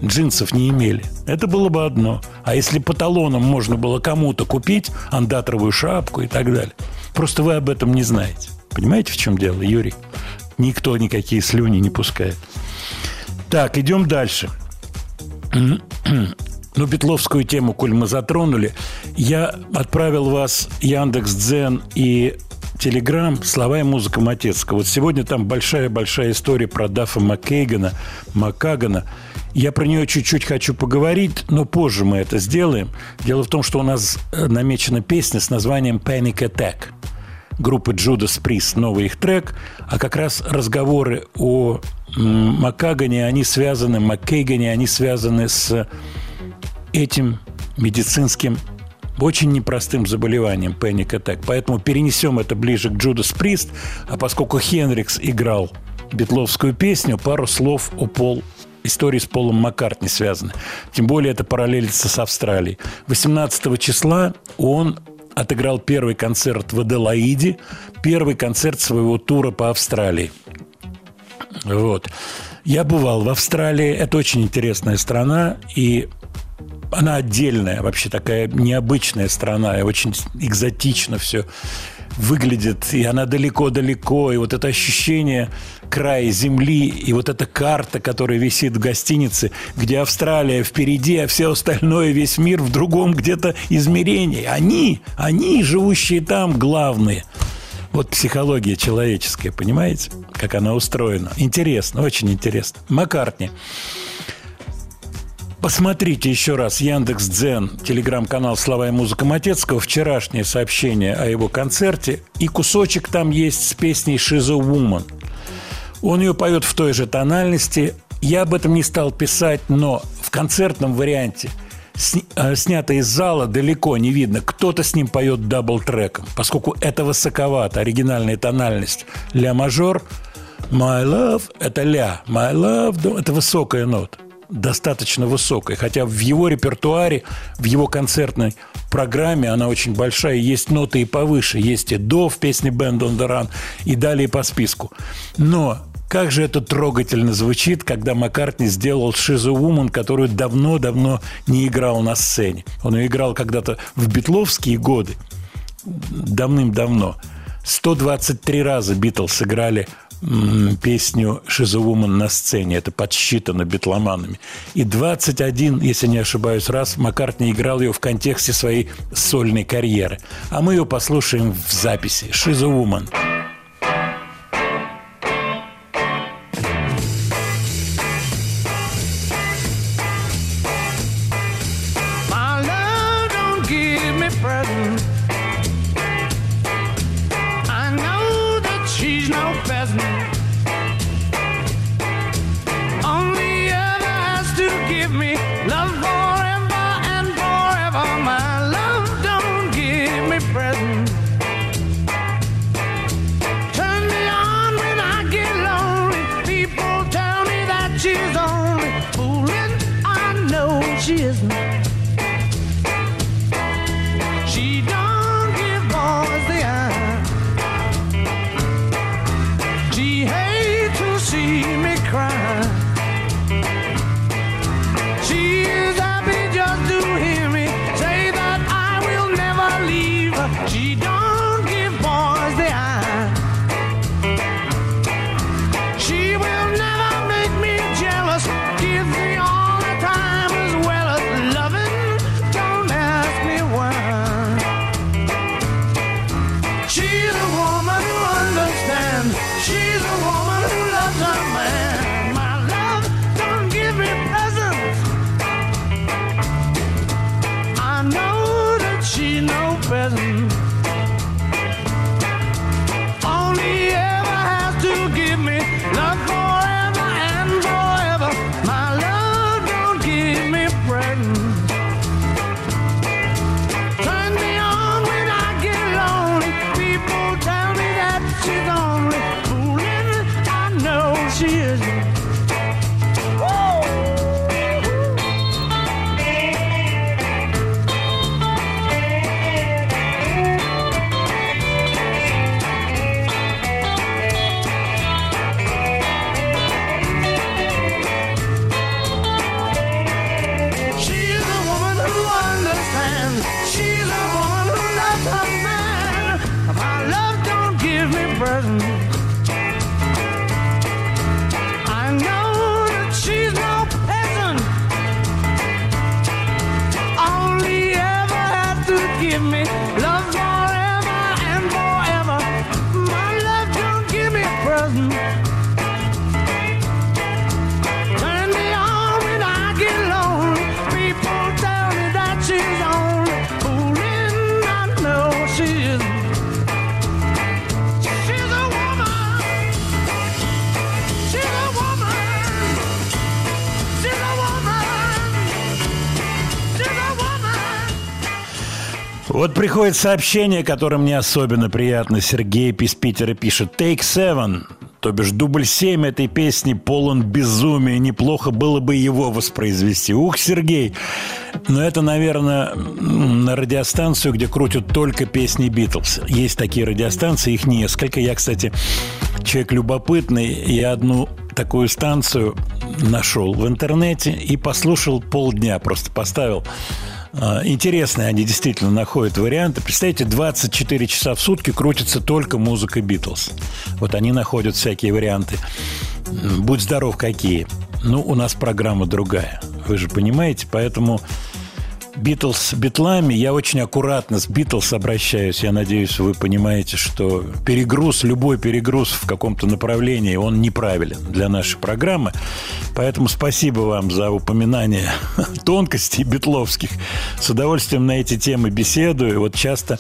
джинсов не имели, это было бы одно. А если по талонам можно было кому-то купить андатровую шапку и так далее, просто вы об этом не знаете. Понимаете, в чем дело, Юрий? Никто никакие слюни не пускает. Так, идем дальше. Ну, Бетловскую тему, коль мы затронули, я отправил вас Яндекс Дзен и Телеграм «Слова и музыка Матецкого». Вот сегодня там большая-большая история про Дафа Маккейгана, Макагана. Я про нее чуть-чуть хочу поговорить, но позже мы это сделаем. Дело в том, что у нас э, намечена песня с названием «Panic Attack» группы Judas Priest, новый их трек, а как раз разговоры о Макагане, они связаны, Маккейгане, они связаны с этим медицинским очень непростым заболеванием Panic Attack. Поэтому перенесем это ближе к Judas Priest, а поскольку Хенрикс играл битловскую песню, пару слов о Пол истории с Полом Маккартни связаны. Тем более это параллелится с Австралией. 18 числа он отыграл первый концерт в Аделаиде, первый концерт своего тура по Австралии. Вот. Я бывал в Австралии. Это очень интересная страна. И она отдельная, вообще такая необычная страна. И очень экзотично все выглядит. И она далеко-далеко. И вот это ощущение края земли, и вот эта карта, которая висит в гостинице, где Австралия впереди, а все остальное, весь мир в другом где-то измерении. Они, они, живущие там, главные. Вот психология человеческая, понимаете, как она устроена. Интересно, очень интересно. Маккартни. Посмотрите еще раз Яндекс Дзен, телеграм-канал «Слова и музыка Матецкого», вчерашнее сообщение о его концерте, и кусочек там есть с песней «She's a Woman». Он ее поет в той же тональности. Я об этом не стал писать, но в концертном варианте снято из зала далеко не видно. Кто-то с ним поет double track ом, поскольку это высоковато. Оригинальная тональность ля мажор. My love – это ля. My love – это высокая нота достаточно высокой. Хотя в его репертуаре, в его концертной программе она очень большая. Есть ноты и повыше. Есть и до в песне «Band on the Run» и далее по списку. Но как же это трогательно звучит, когда Маккартни сделал «She's a Woman», которую давно-давно не играл на сцене. Он ее играл когда-то в битловские годы, давным-давно. 123 раза Битлз сыграли песню «She's a Woman» на сцене. Это подсчитано битломанами. И 21, если не ошибаюсь, раз Маккартни играл ее в контексте своей сольной карьеры. А мы ее послушаем в записи. «She's a Woman». Вот приходит сообщение, которое мне особенно приятно. Сергей из Питера пишет. Take seven. То бишь дубль 7 этой песни полон безумия. Неплохо было бы его воспроизвести. Ух, Сергей! Но это, наверное, на радиостанцию, где крутят только песни Битлз. Есть такие радиостанции, их несколько. Я, кстати, человек любопытный. Я одну такую станцию нашел в интернете и послушал полдня. Просто поставил Интересные они действительно находят варианты. Представьте, 24 часа в сутки крутится только музыка Битлз. Вот они находят всякие варианты. Будь здоров, какие. Ну, у нас программа другая. Вы же понимаете, поэтому Битлз с битлами. Я очень аккуратно с Битлз обращаюсь. Я надеюсь, вы понимаете, что перегруз, любой перегруз в каком-то направлении, он неправилен для нашей программы. Поэтому спасибо вам за упоминание (laughs) тонкостей битловских. С удовольствием на эти темы беседую. Вот часто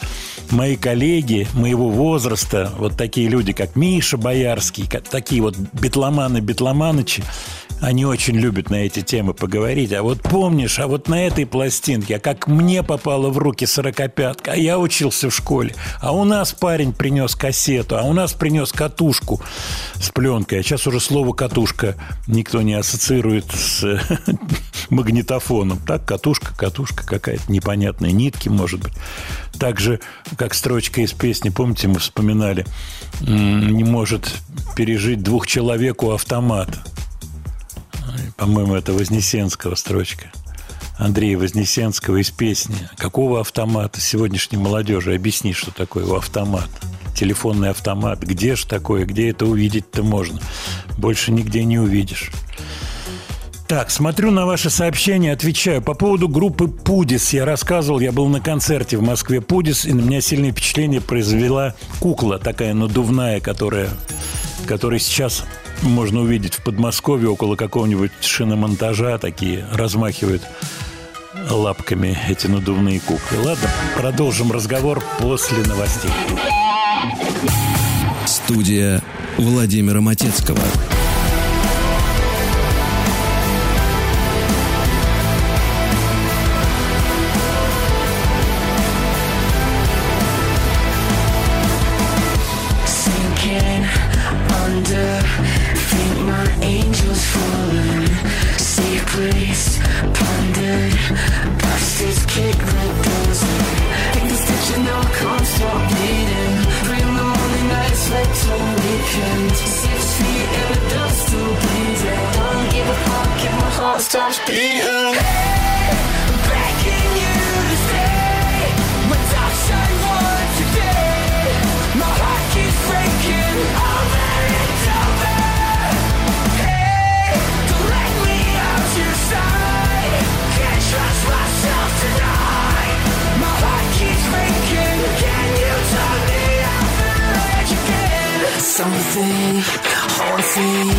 мои коллеги моего возраста, вот такие люди, как Миша Боярский, такие вот битломаны-битломанычи, они очень любят на эти темы поговорить. А вот помнишь, а вот на этой пластинке, а как мне попала в руки сорокопятка, а я учился в школе, а у нас парень принес кассету, а у нас принес катушку с пленкой. А сейчас уже слово «катушка» никто не ассоциирует с (laughs) магнитофоном. Так, катушка, катушка какая-то непонятная, нитки, может быть. Так же, как строчка из песни, помните, мы вспоминали, не может пережить двух человек у автомата. По-моему, это Вознесенского строчка. Андрея Вознесенского из песни. Какого автомата сегодняшней молодежи? Объясни, что такое у автомат. Телефонный автомат. Где ж такое? Где это увидеть-то можно? Больше нигде не увидишь. Так, смотрю на ваши сообщения, отвечаю. По поводу группы «Пудис» я рассказывал, я был на концерте в Москве «Пудис», и на меня сильное впечатление произвела кукла такая надувная, которая, которая сейчас можно увидеть в Подмосковье около какого-нибудь шиномонтажа, такие размахивают лапками эти надувные куклы. Ладно, продолжим разговор после новостей. Студия Владимира Матецкого. Weekend. Six feet in the dust, still bleeding. Don't give a fuck if my heart stops beating. Something haunting.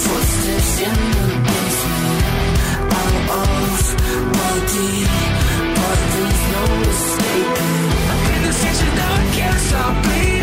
Footsteps in the basement. Out of body, but there's no escaping. I'm in the section now. I can't stop bleeding.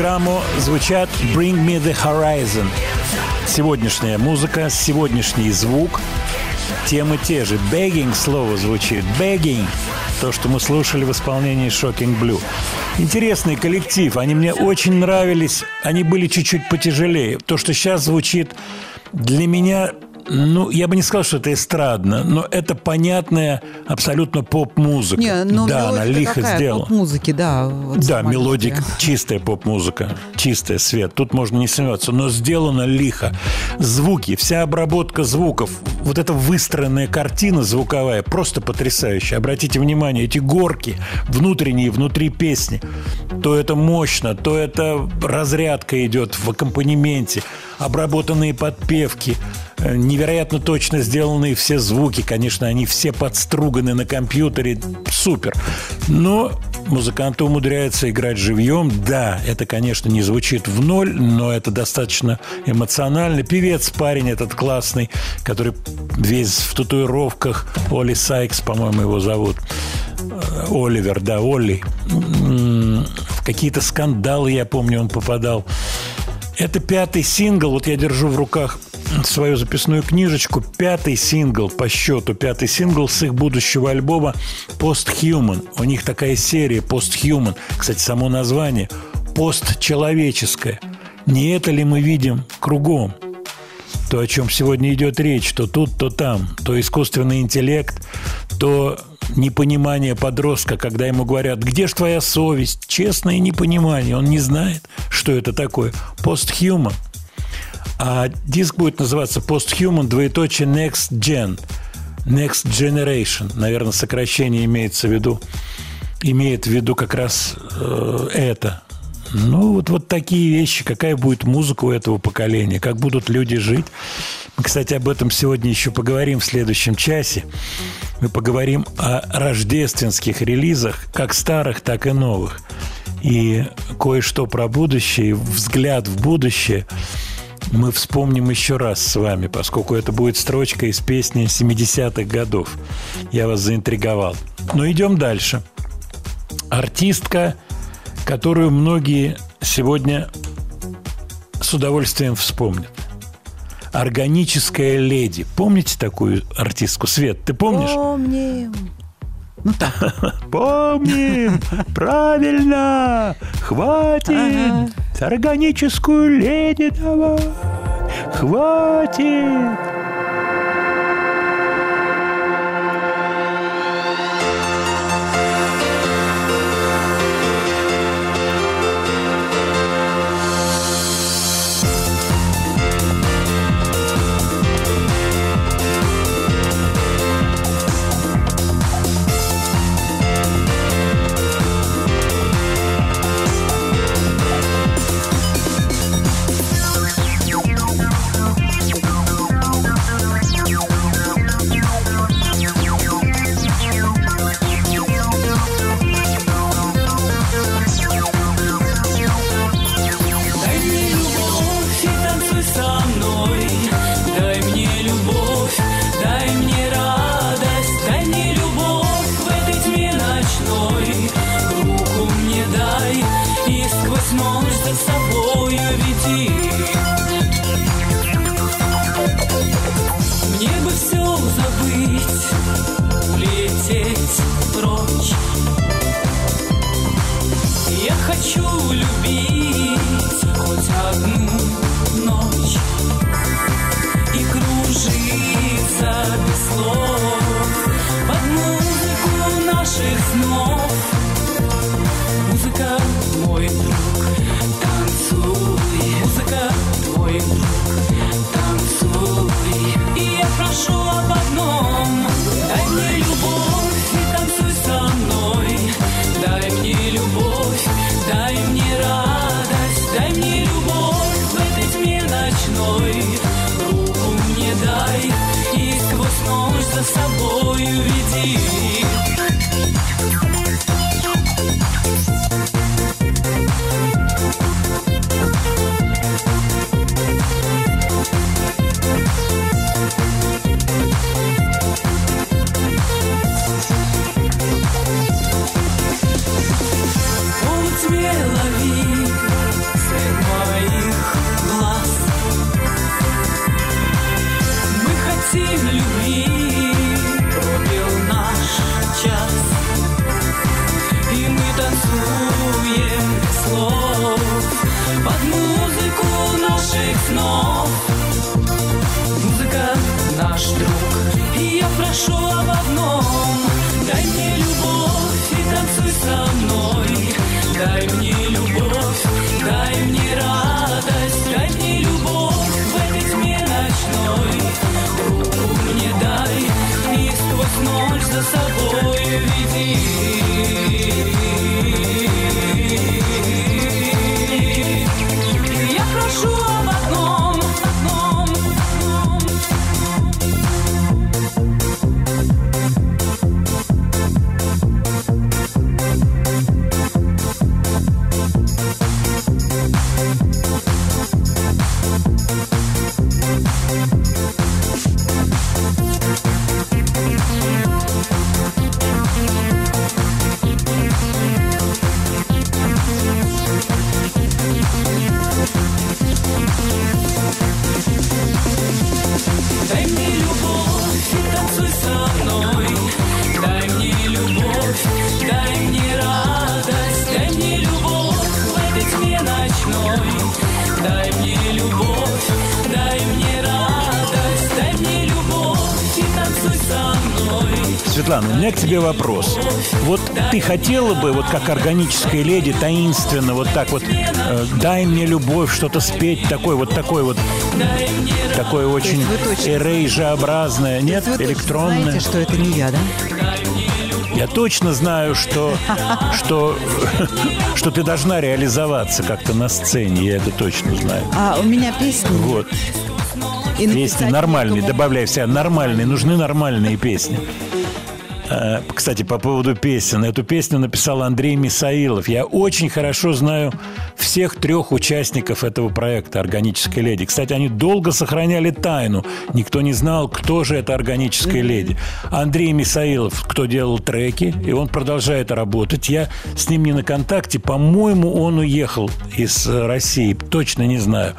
Программу. Звучат Bring Me The Horizon. Сегодняшняя музыка, сегодняшний звук. Темы те же. Begging слово звучит. Begging. То, что мы слушали в исполнении Shocking Blue. Интересный коллектив. Они мне очень нравились. Они были чуть-чуть потяжелее. То, что сейчас звучит, для меня ну, я бы не сказал, что это эстрадно, но это понятная абсолютно поп-музыка. Не, ну, да, она лихо сделала. поп-музыки, да. вот Да, мелодик, идея. чистая поп-музыка, чистая свет. Тут можно не сомневаться, но сделано лихо. Звуки, вся обработка звуков, вот эта выстроенная картина звуковая, просто потрясающая. Обратите внимание, эти горки внутренние, внутри песни, то это мощно, то это разрядка идет в аккомпанементе, обработанные подпевки, э, невероятно точно сделанные все звуки, конечно, они все подструганы на компьютере, супер. Но музыканты умудряются играть живьем. Да, это, конечно, не звучит в ноль, но это достаточно эмоционально. Певец, парень этот классный, который весь в татуировках, Оли Сайкс, по-моему, его зовут. Э, Оливер, да, Олли. М, В какие-то скандалы, я помню, он попадал. Это пятый сингл. Вот я держу в руках свою записную книжечку. Пятый сингл по счету. Пятый сингл с их будущего альбома Posthuman. У них такая серия Posthuman. Кстати, само название постчеловеческое. Не это ли мы видим кругом? То, о чем сегодня идет речь, то тут, то там, то искусственный интеллект, то непонимание подростка, когда ему говорят, где ж твоя совесть? Честное непонимание. Он не знает, что это такое. Posthuman. А диск будет называться Posthuman, двоеточие Next Gen. Next Generation. Наверное, сокращение имеется в виду. Имеет в виду как раз э, это. Ну, вот, вот такие вещи. Какая будет музыка у этого поколения? Как будут люди жить? Мы, кстати, об этом сегодня еще поговорим в следующем часе. Мы поговорим о рождественских релизах, как старых, так и новых. И кое-что про будущее, взгляд в будущее мы вспомним еще раз с вами, поскольку это будет строчка из песни 70-х годов. Я вас заинтриговал. Но идем дальше. Артистка, которую многие сегодня с удовольствием вспомнят. Органическая леди. Помните такую артистку? Свет, ты помнишь? Помним. Ну так. (laughs) Помним! Правильно! Хватит! Органическую леди давай! Хватит! Тебе вопрос. Вот ты хотела бы, вот как органическая леди, таинственно, вот так вот, э, дай мне любовь, что-то спеть, такой вот, такой вот, такое очень эрейжеобразное, нет, Вы электронное. знаете, что это не я, да? Я точно знаю, что, (laughs) что, (laughs) что ты должна реализоваться как-то на сцене, я это точно знаю. А у меня песни. Вот. И Песни нормальные, добавляй все нормальные, нужны нормальные песни. А, Кстати, по поводу песен. Эту песню написал Андрей Мисаилов. Я очень хорошо знаю всех трех участников этого проекта «Органическая леди». Кстати, они долго сохраняли тайну. Никто не знал, кто же эта органическая леди. Андрей Мисаилов, кто делал треки, и он продолжает работать. Я с ним не на контакте. По-моему, он уехал из э, России. Точно не знаю.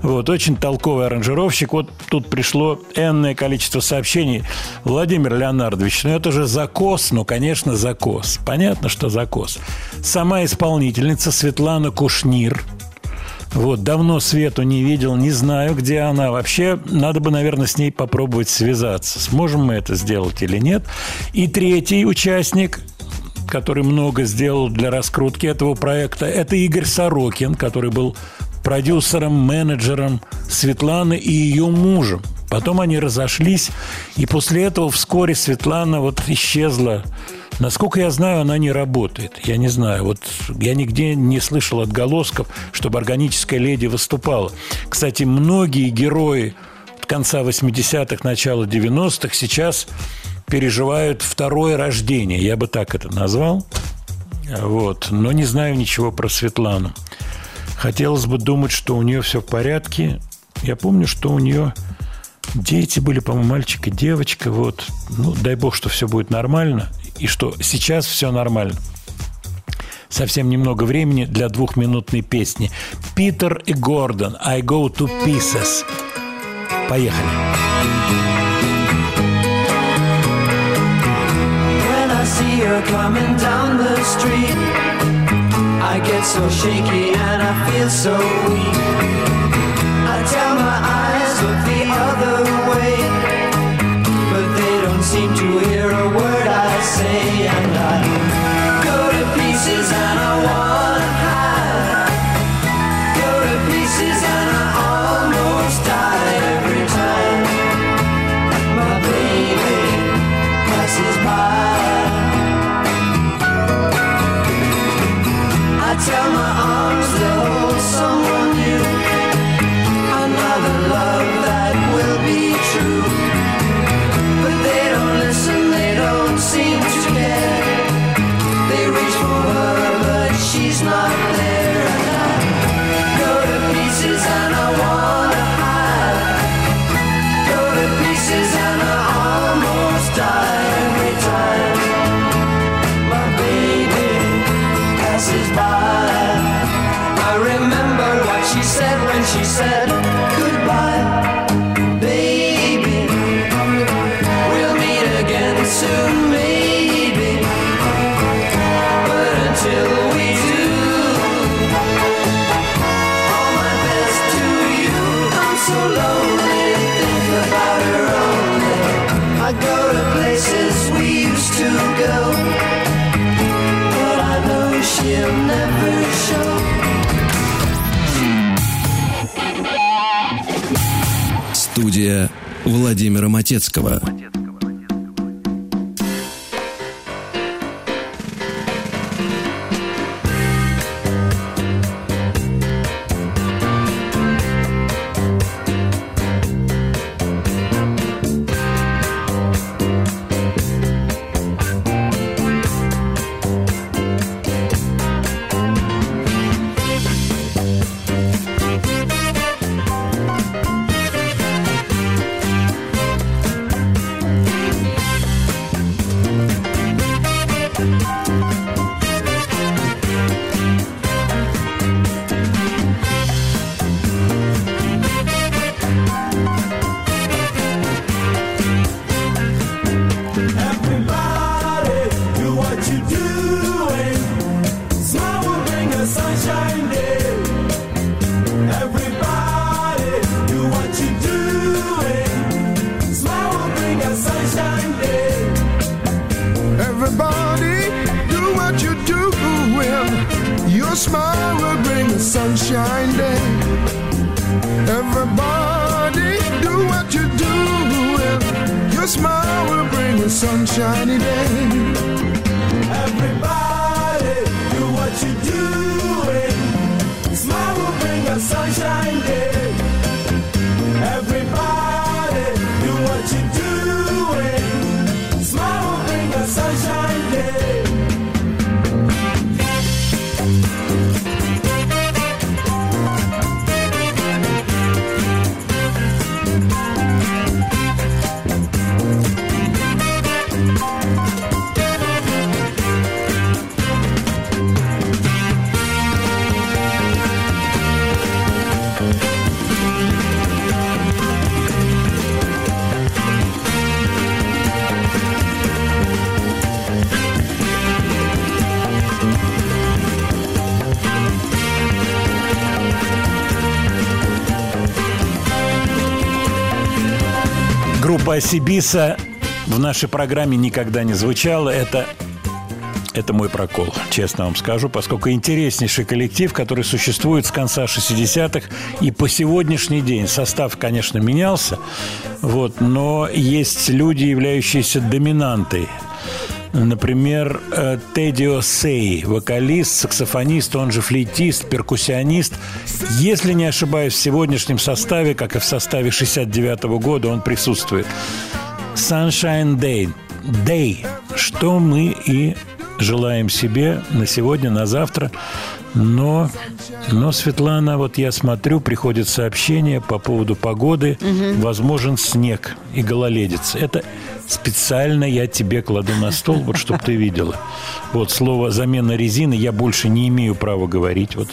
Вот, очень толковый аранжировщик. Вот тут пришло энное количество сообщений. Владимир Леонардович, ну это же закос, ну, конечно, закос. Понятно, что закос. Сама исполнительница Светлана Кушнир. Вот, давно Свету не видел, не знаю, где она. Вообще, надо бы, наверное, с ней попробовать связаться. Сможем мы это сделать или нет. И третий участник, который много сделал для раскрутки этого проекта, это Игорь Сорокин, который был продюсером, менеджером Светланы и ее мужем. Потом они разошлись, и после этого вскоре Светлана вот исчезла. Насколько я знаю, она не работает. Я не знаю. Вот я нигде не слышал отголосков, чтобы органическая леди выступала. Кстати, многие герои конца 80-х, начала 90-х сейчас переживают второе рождение. Я бы так это назвал. Вот. Но не знаю ничего про Светлану. Хотелось бы думать, что у нее все в порядке. Я помню, что у нее дети были, по-моему, мальчик и девочка. Вот. Ну, дай бог, что все будет нормально. И что сейчас все нормально. Совсем немного времени для двухминутной песни. Питер и Гордон «I go to pieces». Поехали. When I see her coming down the street, I get so shaky and I feel so weak. I tell my eyes look seem to hear a word I say, and I go to pieces and I wanna Студия Владимира Матецкого. Everybody, Группа Сибиса в нашей программе никогда не звучала. Это это мой прокол, честно вам скажу, поскольку интереснейший коллектив, который существует с конца 60-х и по сегодняшний день. Состав, конечно, менялся, вот, но есть люди, являющиеся доминантой. Например, э, Тедио Сей, вокалист, саксофонист, он же флейтист, перкуссионист. Если не ошибаюсь, в сегодняшнем составе, как и в составе 69 года, он присутствует. Sunshine Day. Day. Что мы и желаем себе на сегодня, на завтра. Но, но, Светлана, вот я смотрю, приходит сообщение по поводу погоды. Возможен снег и гололедица. Это специально я тебе кладу на стол, вот чтобы ты видела. Вот слово «замена резины» я больше не имею права говорить. Вот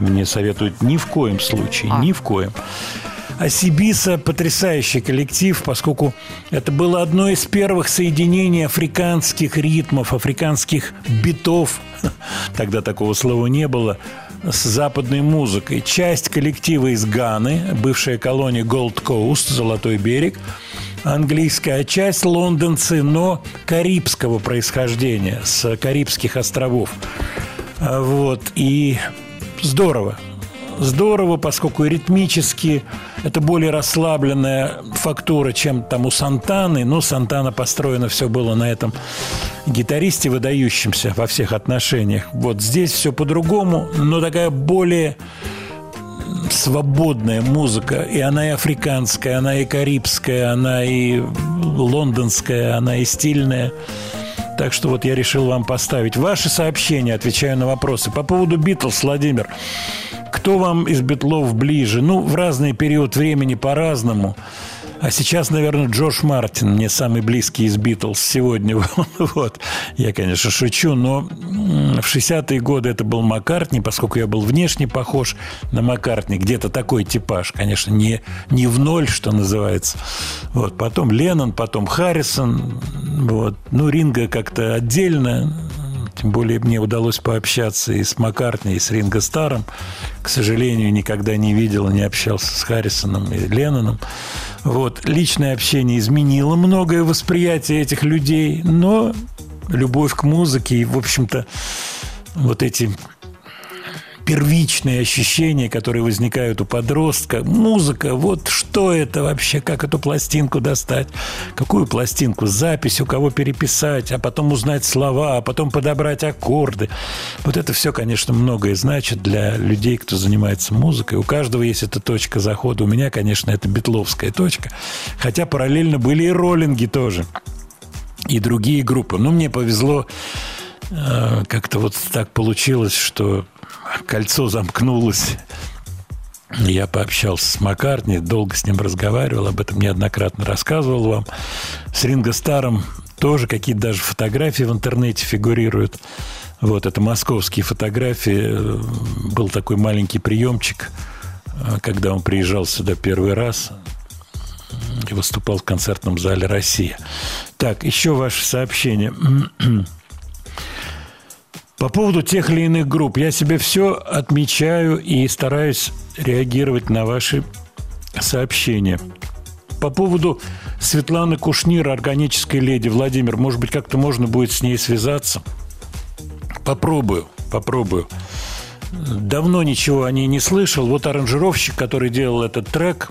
мне советуют ни в коем случае, ни в коем. А Сибиса – потрясающий коллектив, поскольку это было одно из первых соединений африканских ритмов, африканских битов, (laughs) тогда такого слова не было, с западной музыкой. Часть коллектива из Ганы, бывшая колония Gold Coast, Золотой берег, английская, а часть лондонцы, но карибского происхождения, с Карибских островов. А, Вот, и здорово. Здорово, поскольку ритмически это более расслабленная фактура, чем там у Сантаны. Но Сантана построено все было на этом гитаристе, выдающемся во всех отношениях. Вот здесь все по-другому, но такая более свободная музыка. И она и африканская, она и карибская, она и лондонская, она и стильная. Так что вот я решил вам поставить ваши сообщения, отвечаю на вопросы. По поводу Битлз, Владимир, кто вам из Битлов ближе? Ну, в разный период времени по-разному. А сейчас, наверное, Джордж Мартин мне самый близкий из Битлз сегодня. (laughs) Вот. Я, конечно, шучу, но в 60-е годы это был Маккартни, поскольку я был внешне похож на Маккартни. Где-то такой типаж, конечно, не, не в ноль, что называется. Вот. Потом Леннон, потом Харрисон. Вот. Ну, Ринга как-то отдельно. Тем более мне удалось пообщаться и с Маккартни, и с Ринго Старом. К сожалению, никогда не видел, не общался с Харрисоном и Ленноном. Вот. Личное общение изменило многое восприятие этих людей, но любовь к музыке и, в общем-то, вот эти первичные ощущения, которые возникают у подростка. Музыка, вот что это вообще, как эту пластинку достать, какую пластинку, запись, у кого переписать, а потом узнать слова, а потом подобрать аккорды. Вот это все, конечно, многое значит для людей, кто занимается музыкой. У каждого есть эта точка захода. У меня, конечно, это битловская точка. Хотя параллельно были и роллинги тоже. И другие группы. Но мне повезло как-то вот так получилось, что кольцо замкнулось. Я пообщался с Маккартни, долго с ним разговаривал, об этом неоднократно рассказывал вам. С Ринго Старом тоже какие-то даже фотографии в интернете фигурируют. Вот, это московские фотографии. Был такой маленький приемчик, когда он приезжал сюда первый раз и выступал в концертном зале «Россия». Так, еще ваше сообщение. (clears throat) По поводу тех или иных групп, я себе все отмечаю и стараюсь реагировать на ваши сообщения. По поводу Светланы Кушнир, органической леди, Владимир, может быть, как-то можно будет с ней связаться? Попробую, попробую. Давно ничего о ней не слышал. Вот аранжировщик, который делал этот трек,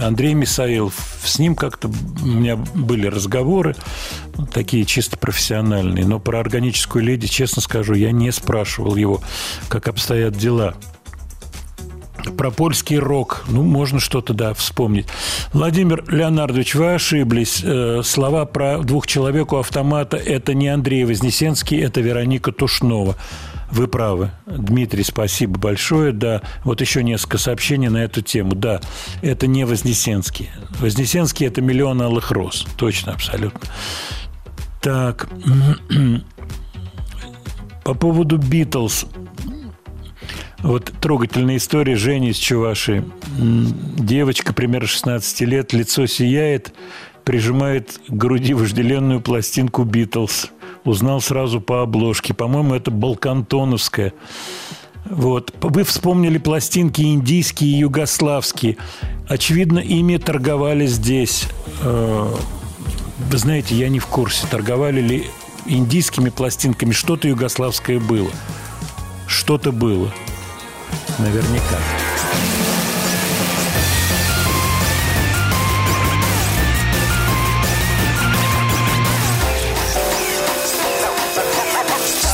Андрей Мисаилов. С ним как-то у меня были разговоры, такие чисто профессиональные. Но про органическую леди, честно скажу, я не спрашивал его, как обстоят дела. Про польский рок, ну, можно что-то, да, вспомнить. Владимир Леонардович, вы ошиблись. Э, слова про двух человек у автомата – это не Андрей Вознесенский, это Вероника Тушнова. Вы правы. Дмитрий, спасибо большое. Да, вот еще несколько сообщений на эту тему. Да, это не Вознесенский. Вознесенский – это миллион алых роз. Точно, абсолютно. Так, по поводу Битлз. Вот трогательная история Жени из Чуваши. Девочка примерно 16 лет, лицо сияет, прижимает к груди вожделенную пластинку Битлз – Узнал сразу по обложке. По-моему, это Балкантоновская. Вот. Вы вспомнили пластинки индийские и югославские. Очевидно, ими торговали здесь. Э, вы знаете, я не в курсе, торговали ли индийскими пластинками. Что-то югославское было. Что-то было. Наверняка.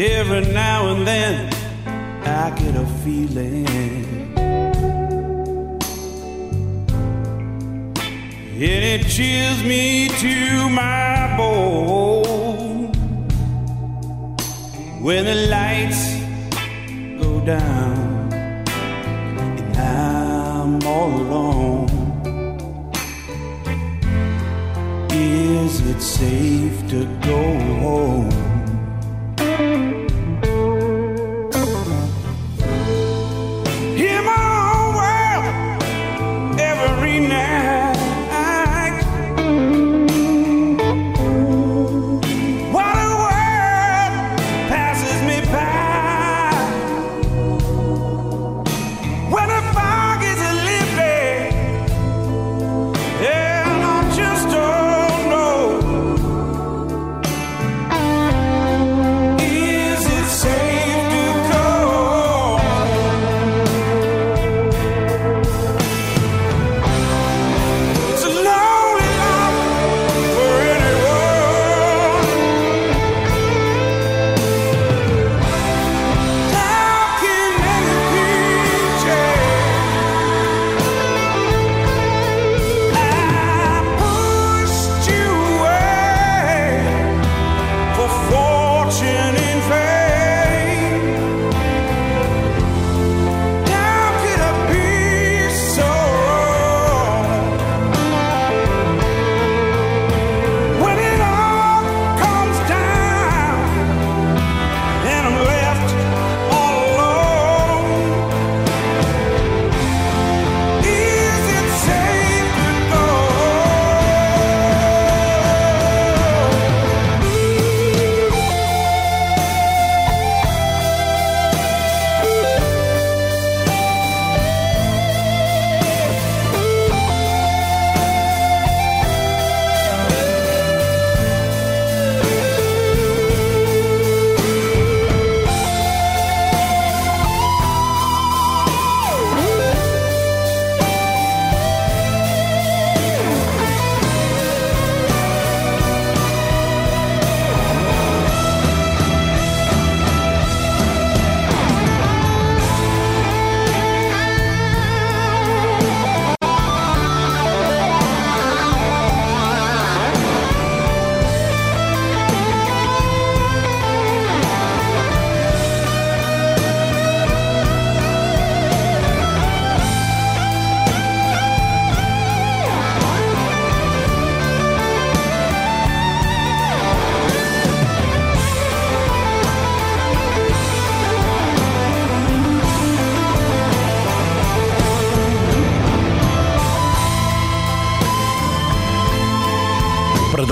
Every now and then I get a feeling. And it chills me to my bone. When the lights go down And I'm all alone. Is it safe to go home?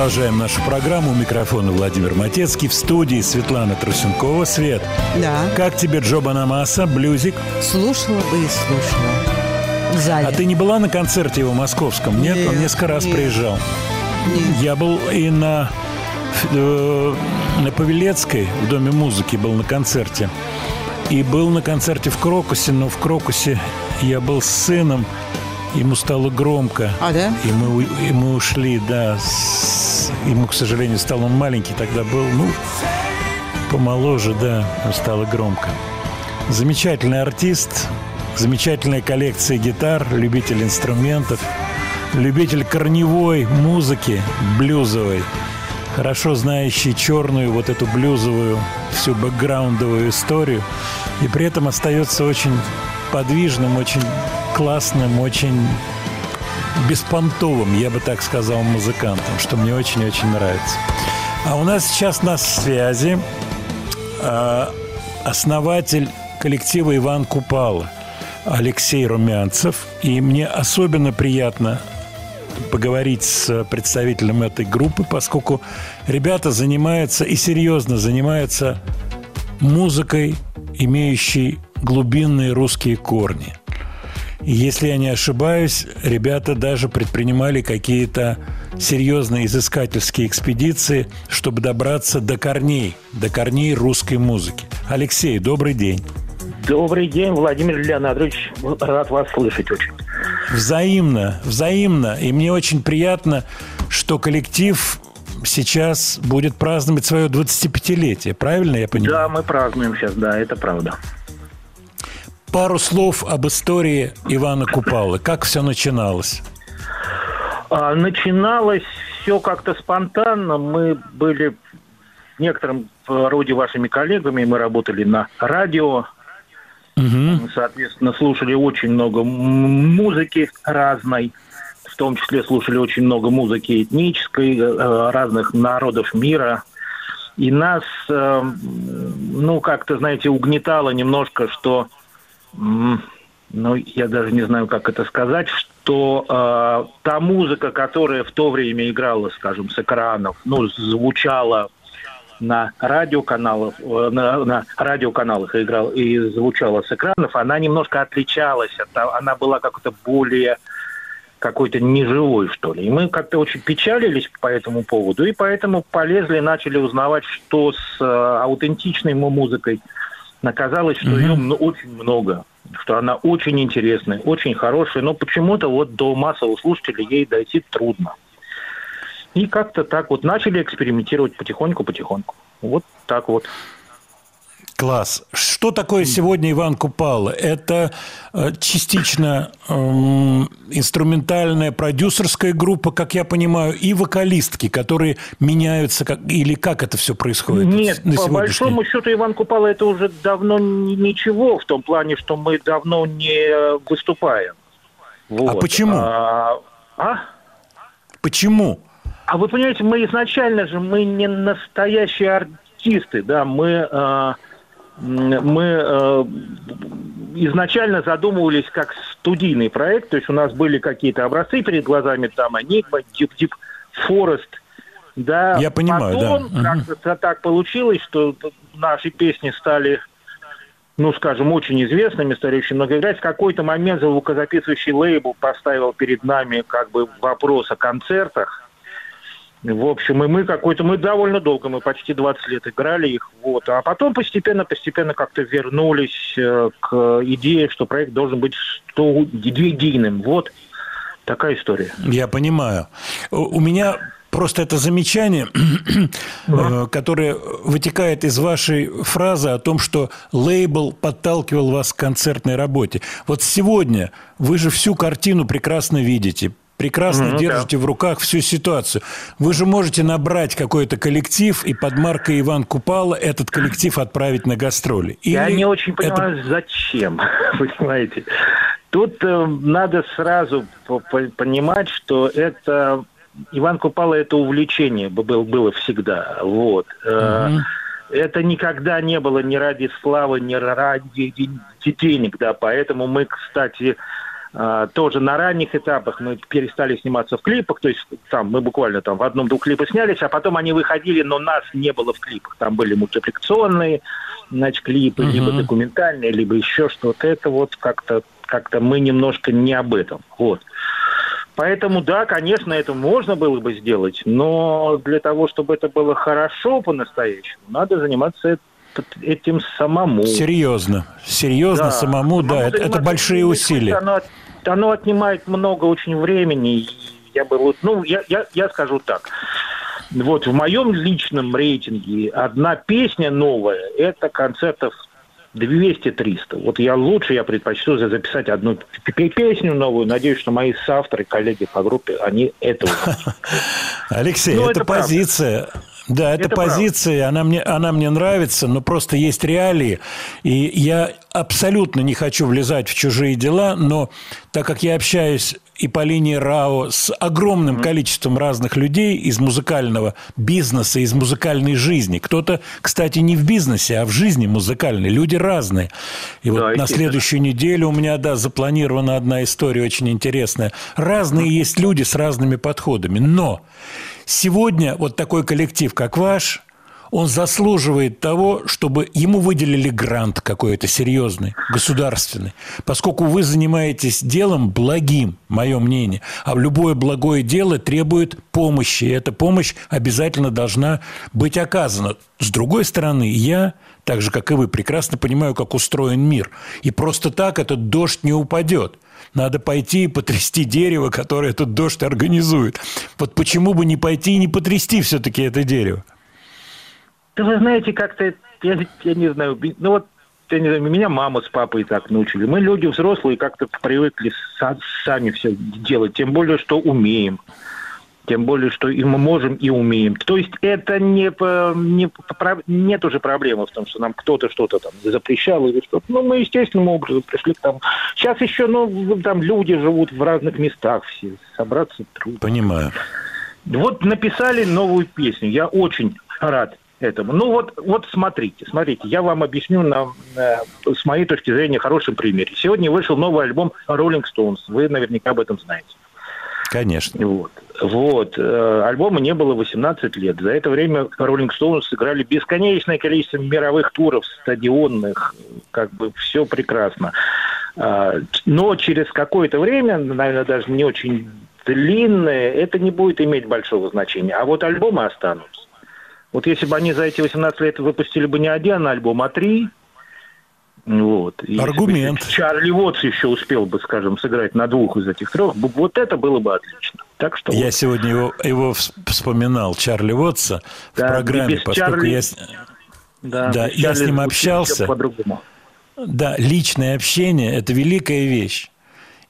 Продолжаем нашу программу. У микрофона Владимир Матецкий. В студии Светлана Трусенкова. Свет, Да. как тебе Джоба Намаса, блюзик? Слушала бы и слушала. В зале. А ты не была на концерте его московском? Нет, он Нет, несколько раз нет. приезжал. Я был и на, э, на Павелецкой, в Доме музыки, был на концерте. И был на концерте в Крокусе, но в Крокусе я был с сыном, ему стало громко. А, да? И мы, и мы ушли, да. с- ему, к сожалению, стал он маленький тогда был, ну, помоложе, да, стало громко. Замечательный артист, замечательная коллекция гитар, любитель инструментов, любитель корневой музыки, блюзовой, хорошо знающий черную вот эту блюзовую всю бэкграундовую историю, и при этом остается очень подвижным, очень классным, очень беспонтовым, я бы так сказал, музыкантом, что мне очень-очень нравится. А у нас сейчас на связи э, основатель коллектива Иван Купала Алексей Румянцев. И мне особенно приятно поговорить с представителем этой группы, поскольку ребята занимаются и серьезно занимаются музыкой, имеющей глубинные русские корни. Если я не ошибаюсь, ребята даже предпринимали какие-то серьезные изыскательские экспедиции, чтобы добраться до корней, до корней русской музыки. Алексей, добрый день. Добрый день, Владимир Леонидович. Рад вас слышать очень. Взаимно, взаимно. И мне очень приятно, что коллектив сейчас будет праздновать свое 25-летие. Правильно я понимаю? Да, мы празднуем сейчас, да, это правда. Пару слов об истории Ивана Купалы. Как все начиналось? А, начиналось все как-то спонтанно. Мы были в некотором роде вашими коллегами. Мы работали на радио. Мы, соответственно, слушали очень много музыки разной. В том числе слушали очень много музыки этнической, э, разных народов мира. И нас, э, ну, как-то, знаете, угнетало немножко, что ну, я даже не знаю, как это сказать, что э, та музыка, которая в то время играла, скажем, с экранов, ну, звучала на радиоканалах, э, на, на радиоканалах и играла и звучала с экранов, она немножко отличалась, от, она была как-то более какой-то неживой, что ли. И мы как-то очень печалились по этому поводу, и поэтому полезли, начали узнавать, что с э, аутентичной му- музыкой оказалось, что ее мно- очень много, что она очень интересная, очень хорошая, но почему-то вот до массовых слушателей ей дойти трудно. И как-то так вот начали экспериментировать потихоньку-потихоньку. Вот так вот. Класс. Что такое сегодня Иван Купала? Это э, частично эм, инструментальная продюсерская группа, как я понимаю, и вокалистки, которые меняются, как, или как это все происходит Нет, на по большому счету Иван Купала это уже давно ни- ничего, в том плане, что мы давно не выступаем. Вот. почему? А, а? Почему? А вы понимаете, мы изначально же мы не настоящие артисты, да, мы э, мы э, изначально задумывались как студийный проект, то есть у нас были какие-то образцы перед глазами, там Enigma, Deep Deep Forest, да. Я понимаю, да. Потом Мгм. как-то так получилось, что наши песни стали ну, скажем, очень известными, стали очень много играть. В какой-то момент звукозаписывающий лейбл поставил перед нами как бы вопрос о концертах. В общем, и мы какой-то, мы довольно долго, мы почти 20 лет играли их, вот. А потом постепенно-постепенно как-то вернулись э, к идее, что проект должен быть студийным. Вот такая история. Я понимаю. У меня просто это замечание, (clears throat) э, которое вытекает из вашей фразы о том, что лейбл подталкивал вас к концертной работе. Вот сегодня вы же всю картину прекрасно видите, прекрасно Мгм, держите в руках всю ситуацию. Вы же можете набрать какой-то коллектив и под маркой Иван Купала этот коллектив отправить на гастроли. Я Или не очень это- понимаю, зачем, вы понимаете. Тут э, надо сразу по- по- понимать, что это Иван Купала это увлечение б- был, было всегда. Вот. Э, Это никогда не было ни ради славы, ни ради де- денег, да. Поэтому мы, кстати, а, тоже на ранних этапах мы перестали сниматься в клипах, то есть там мы буквально там в одном-двух клипах снялись, а потом они выходили, но нас не было в клипах. Там были мультипликационные, значит, клипы, Мгм. либо документальные, либо еще что-то. Это вот как-то как-то мы немножко не об этом. Вот. Поэтому, да, конечно, это можно было бы сделать, но для того, чтобы это было хорошо по-настоящему, надо заниматься этим самому. Серьезно. Серьезно, Да. самому, да, это, это большие усилия. Оно, оно отнимает много очень времени. Я бы вот, ну, я, я, я скажу так. Вот в моем личном рейтинге одна песня новая – это концертов 200-300. Вот я лучше, я предпочту за- записать одну песню новую. Надеюсь, что мои соавторы, коллеги по группе, они этого (laughs) Алексей, Ну, это, позиция. Да, это, Это правда. позиция, она мне, она мне нравится, но просто есть реалии. И я абсолютно не хочу влезать в чужие дела, но так как я общаюсь и по линии РАО с огромным количеством разных людей из музыкального бизнеса, из музыкальной жизни. Кто-то, кстати, не в бизнесе, а в жизни музыкальной. Люди разные. И вот Да, на естественно. следующую неделю у меня, да, запланирована одна история очень интересная. Разные есть люди с разными подходами. Но сегодня вот такой коллектив, как ваш, он заслуживает того, чтобы ему выделили грант какой-то серьезный, государственный. Поскольку вы занимаетесь делом благим, мое мнение, а любое благое дело требует помощи, и эта помощь обязательно должна быть оказана. С другой стороны, я, так же, как и вы, прекрасно понимаю, как устроен мир. И просто так этот дождь не упадет. Надо пойти и потрясти дерево, которое этот дождь организует. Вот почему бы не пойти и не потрясти все-таки это дерево? Да вы знаете, как-то, я, я не знаю, ну вот, я не знаю, меня мама с папой так научили. Мы люди взрослые, как-то привыкли са- сами все делать, тем более, что умеем. Тем более, что и мы можем, и умеем. То есть это не, не про- нет уже проблемы в том, что нам кто-то что-то там запрещал или что-то. Ну, мы естественным образом пришли к тому. Сейчас еще, ну, там люди живут в разных местах все. Собраться трудно. Понимаю. Вот написали новую песню. Я очень рад этому. Ну вот, вот смотрите, смотрите, я вам объясню на, э, с моей точки зрения хорошем примере. Сегодня вышел новый альбом Rolling Stones. Вы наверняка об этом знаете. Конечно. Вот. Вот. Э, Альбому не было 18 лет. За это время Rolling Stones сыграли бесконечное количество мировых туров, стадионных. Как бы все прекрасно. А, Но через какое-то время, наверное, даже не очень длинное, это не будет иметь большого значения. А вот альбомы останутся. Вот если бы они за эти 18 лет выпустили бы не один альбом, а три, вот. И если Аргумент. Чарли Уотс еще успел бы, скажем, сыграть на двух из этих трех, вот это было бы отлично. Так что Я вот. сегодня его, его вс- вспоминал, Чарли Уотса, в Да, программе, без поскольку Чарли- я, с- да, да, я с Чарли ним звучит общался. Да, личное общение – это великая вещь.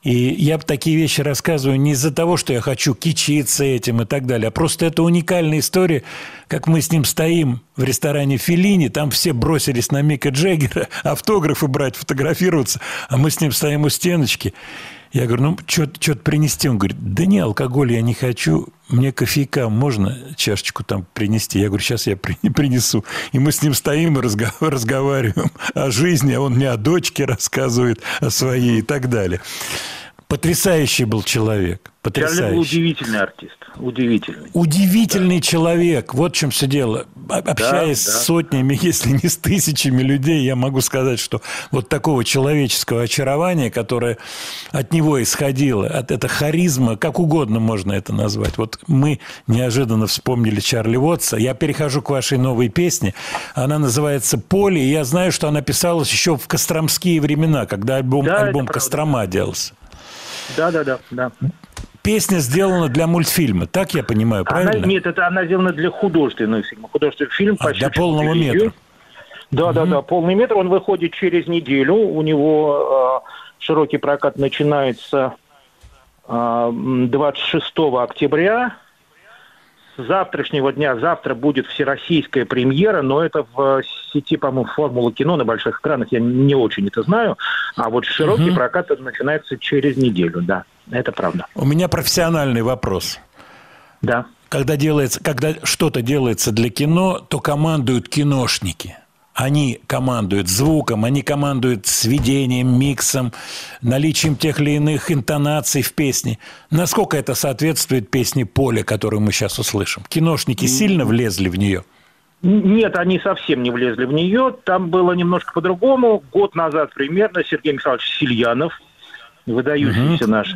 И я такие вещи рассказываю не из-за того, что я хочу кичиться этим и так далее, а просто это уникальная история, как мы с ним стоим в ресторане Филини, там все бросились на Мика Джеггера автографы брать, фотографироваться, а мы с ним стоим у стеночки. Я говорю, ну, что-то принести? Он говорит, да не, алкоголь я не хочу, мне кофейка можно чашечку там принести? Я говорю, сейчас я при- (laughs) принесу. И мы с ним стоим и разго- (laughs) разговариваем о жизни, а он мне о дочке рассказывает, о своей и так далее. Потрясающий был человек. Чарли был Потрясающий. удивительный артист. Удивительный. Удивительный человек. Вот в чем все дело. Общаясь да. с сотнями, (laughs) если не с тысячами людей, я могу сказать, что вот такого человеческого очарования, которое от него исходило, от этой харизма, как угодно можно это назвать. Вот мы неожиданно вспомнили Чарли Уотса. Я перехожу к вашей новой песне. Она называется «Поле», и я знаю, что она писалась еще в костромские времена, когда альбом, Да, альбом. «Кострома» делался. Да, да, да, да. Песня сделана для мультфильма, так я понимаю, Она, правильно? нет, это она сделана для художественного фильма. Художественный фильм А, для полного метра. Да, да, да, полный метр. Он выходит через неделю. У него э, широкий прокат начинается э, м, 26 октября. С завтрашнего дня, завтра будет всероссийская премьера, но это в сети, по-моему, Формула кино на больших экранах, я не очень это знаю. А вот широкий Мгм. прокат начинается через неделю, да, это правда. У меня профессиональный вопрос. Да. Когда делается, когда что-то делается для кино, то командуют киношники. Они командуют звуком, они командуют сведением, миксом, наличием тех или иных интонаций в песне. Насколько это соответствует песне «Поле», которую мы сейчас услышим? Киношники сильно влезли в нее? Нет, они совсем не влезли в нее. Там было немножко по-другому. Год назад примерно Сергей Михайлович Сильянов, выдающийся Мгм. наш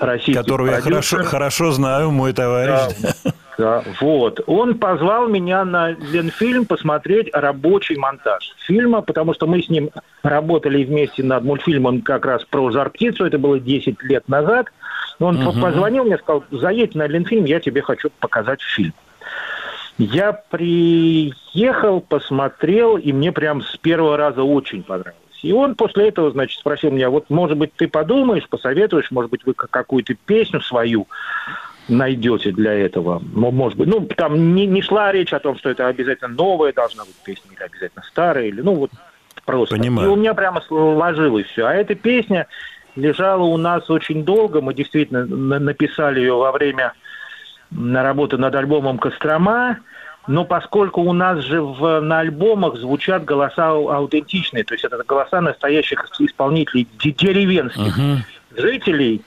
российский Которого я продюсер. хорошо, хорошо знаю, мой товарищ. Да, вот. Он позвал меня на Ленфильм посмотреть рабочий монтаж фильма, потому что мы с ним работали вместе над мультфильмом как раз про жар-птицу, это было 10 лет назад. Он Мгм. позвонил мне, сказал, заедь на Ленфильм, я тебе хочу показать фильм. Я приехал, посмотрел, и мне прям с первого раза очень понравилось. И он после этого, значит, спросил меня, вот, может быть, ты подумаешь, посоветуешь, может быть, вы какую-то песню свою найдете для этого. Ну, может быть, ну, там не, не шла речь о том, что это обязательно новая должна быть песня, или обязательно старая, или, ну, вот просто. Понимаю. И у меня прямо сложилось все. А эта песня лежала у нас очень долго. Мы действительно на- написали ее во время м, работы над альбомом «Кострома», но поскольку у нас же в, на альбомах звучат голоса ау- аутентичные, то есть это голоса настоящих исполнителей, де- деревенских жителей,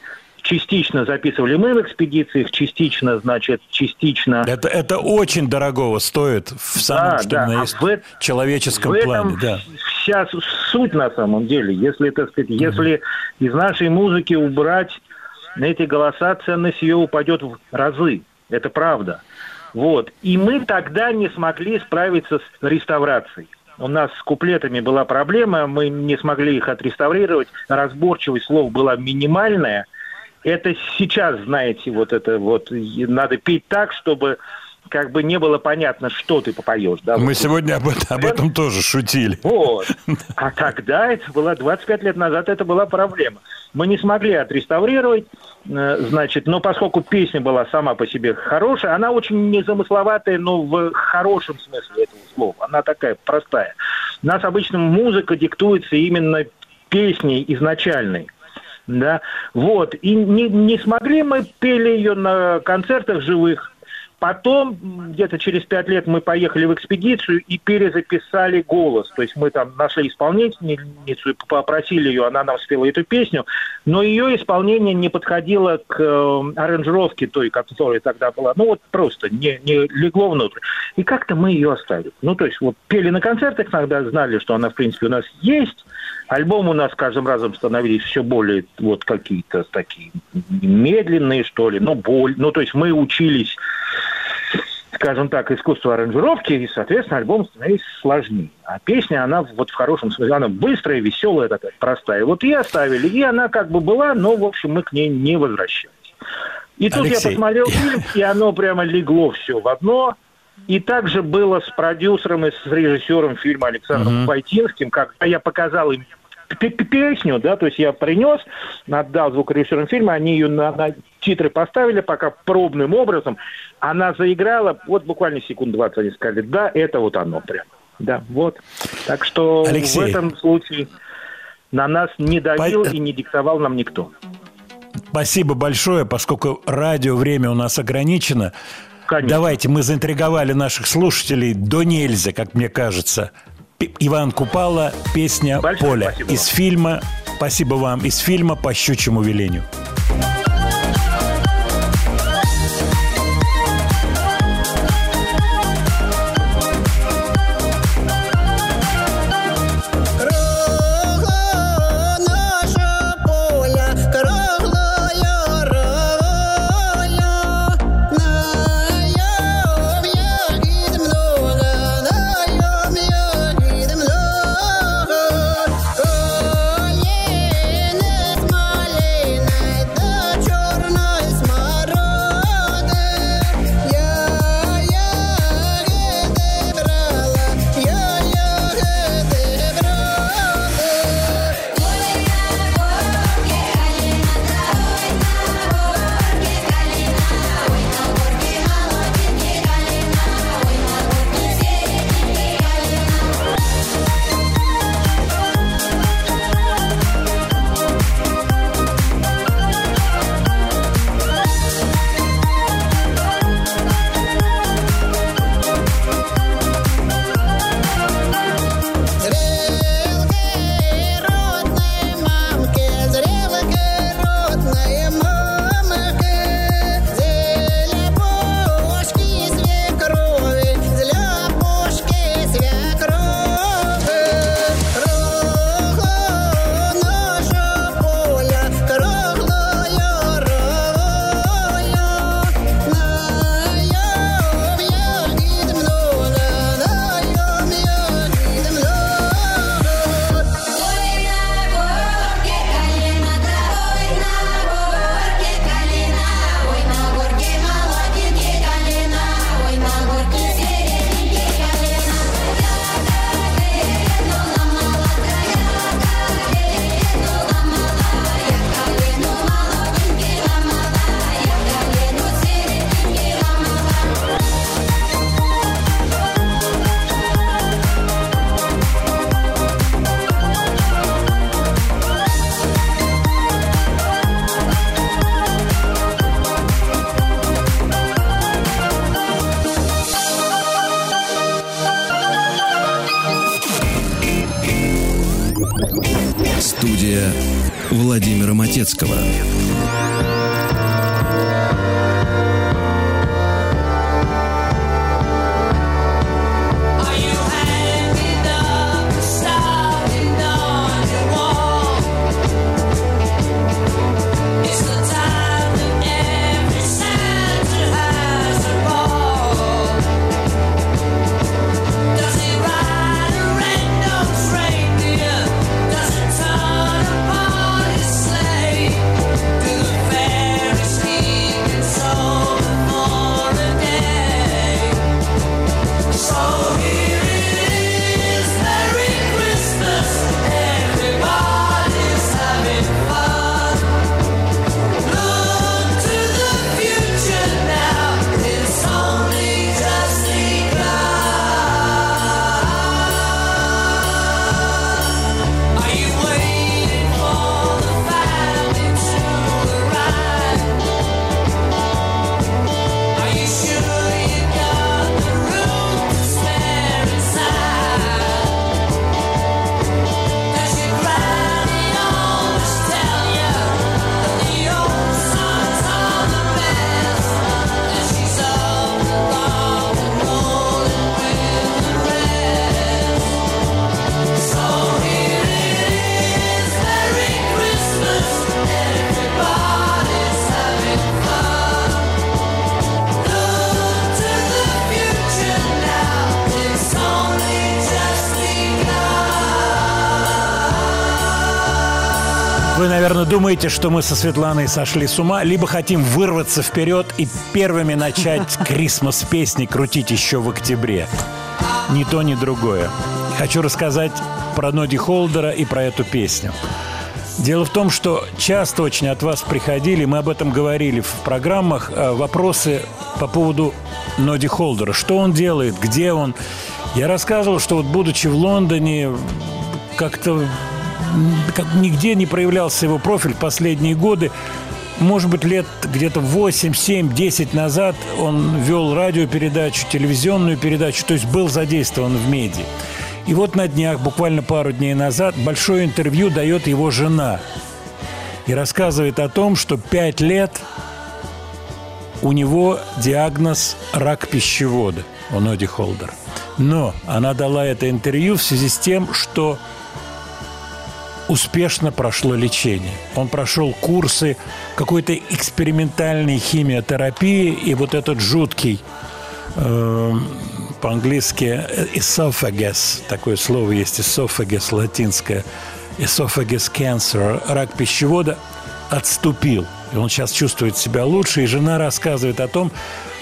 частично записывали мы в экспедициях, частично, значит, частично... Это, это очень дорогого стоит в самом, Да, что да. А есть в человеческом в плане. Да. вся суть на самом деле. Если, так сказать, если из нашей музыки убрать эти голоса, ценность ее упадет в разы. Это правда. Вот. И мы тогда не смогли справиться с реставрацией. У нас с куплетами была проблема, мы не смогли их отреставрировать, разборчивость слов была минимальная. Это сейчас, знаете, вот это вот, надо петь так, чтобы как бы не было понятно, что ты попоешь. Да? Мы Вот сегодня об, этом- об этом тоже шутили. вот. (laughs) А тогда, это было 25 лет назад, это была проблема. Мы не смогли отреставрировать, э, значит, но поскольку песня была сама по себе хорошая, она очень незамысловатая, но в хорошем смысле этого слова. Она такая простая. У нас обычно музыка диктуется именно песней изначальной. Да, вот. И не, не смогли мы пели ее на концертах живых. Потом, где-то через пять лет, мы поехали в экспедицию и перезаписали голос. То есть мы там нашли исполнительницу и попросили ее, она нам спела эту песню, но ее исполнение не подходило к э, аранжировке той, которая тогда была. Ну вот просто не, не легло внутрь. И как-то мы ее оставили. Ну то есть вот пели на концертах, тогда знали, что она в принципе у нас есть. Альбомы у нас с каждым разом становились все более вот какие-то такие медленные, что ли, ну, боль. Ну, то есть мы учились скажем так, искусство аранжировки, и, соответственно, альбом становился сложнее. А песня, она вот в хорошем смысле, она быстрая, веселая такая, простая. Вот и оставили, и она как бы была, но, в общем, мы к ней не возвращались. И тут Алексей. я посмотрел фильм, и оно прямо легло все в одно. И также было с продюсером и с режиссером фильма Александром. Войтинским, когда я показал им песню, да, то есть я принес, отдал звукорежиссерам фильма, они ее на, на титры поставили пока пробным образом, она заиграла, вот буквально секунд 20 они сказали, да, это вот оно прям, да, вот. Так что Алексей. в этом случае на нас не давил и не диктовал нам никто. Спасибо большое, поскольку радио время у нас ограничено. Давайте, мы заинтриговали наших слушателей до нельзя, как мне кажется. П- Иван Купала, песня «Поле» из фильма, спасибо вам, из фильма «По щучьему велению». Владимира думаете, что мы со Светланой сошли с ума, либо хотим вырваться вперед и первыми начать (laughs) Крисмас песни крутить еще в октябре. Ни то, ни другое. Хочу рассказать про Ноди Холдера и про эту песню. Дело в том, что часто очень от вас приходили, мы об этом говорили в программах, э, вопросы по поводу Ноди Холдера. Что он делает, где он. Я рассказывал, что вот будучи в Лондоне, как-то как нигде не проявлялся его профиль последние годы. Может быть, лет где-то 8, 7, 10 назад он вел радиопередачу, телевизионную передачу, то есть был задействован в медиа. И вот на днях, буквально пару дней назад, большое интервью дает его жена. И рассказывает о том, что 5 лет у него диагноз рак пищевода у Ноди Холдер. Но она дала это интервью в связи с тем, что успешно прошло лечение. Он прошел курсы какой-то экспериментальной химиотерапии, и вот этот жуткий э, по-английски esophagus, такое слово есть, esophagus латинское, esophagus cancer, рак пищевода, отступил. И он сейчас чувствует себя лучше, и жена рассказывает о том,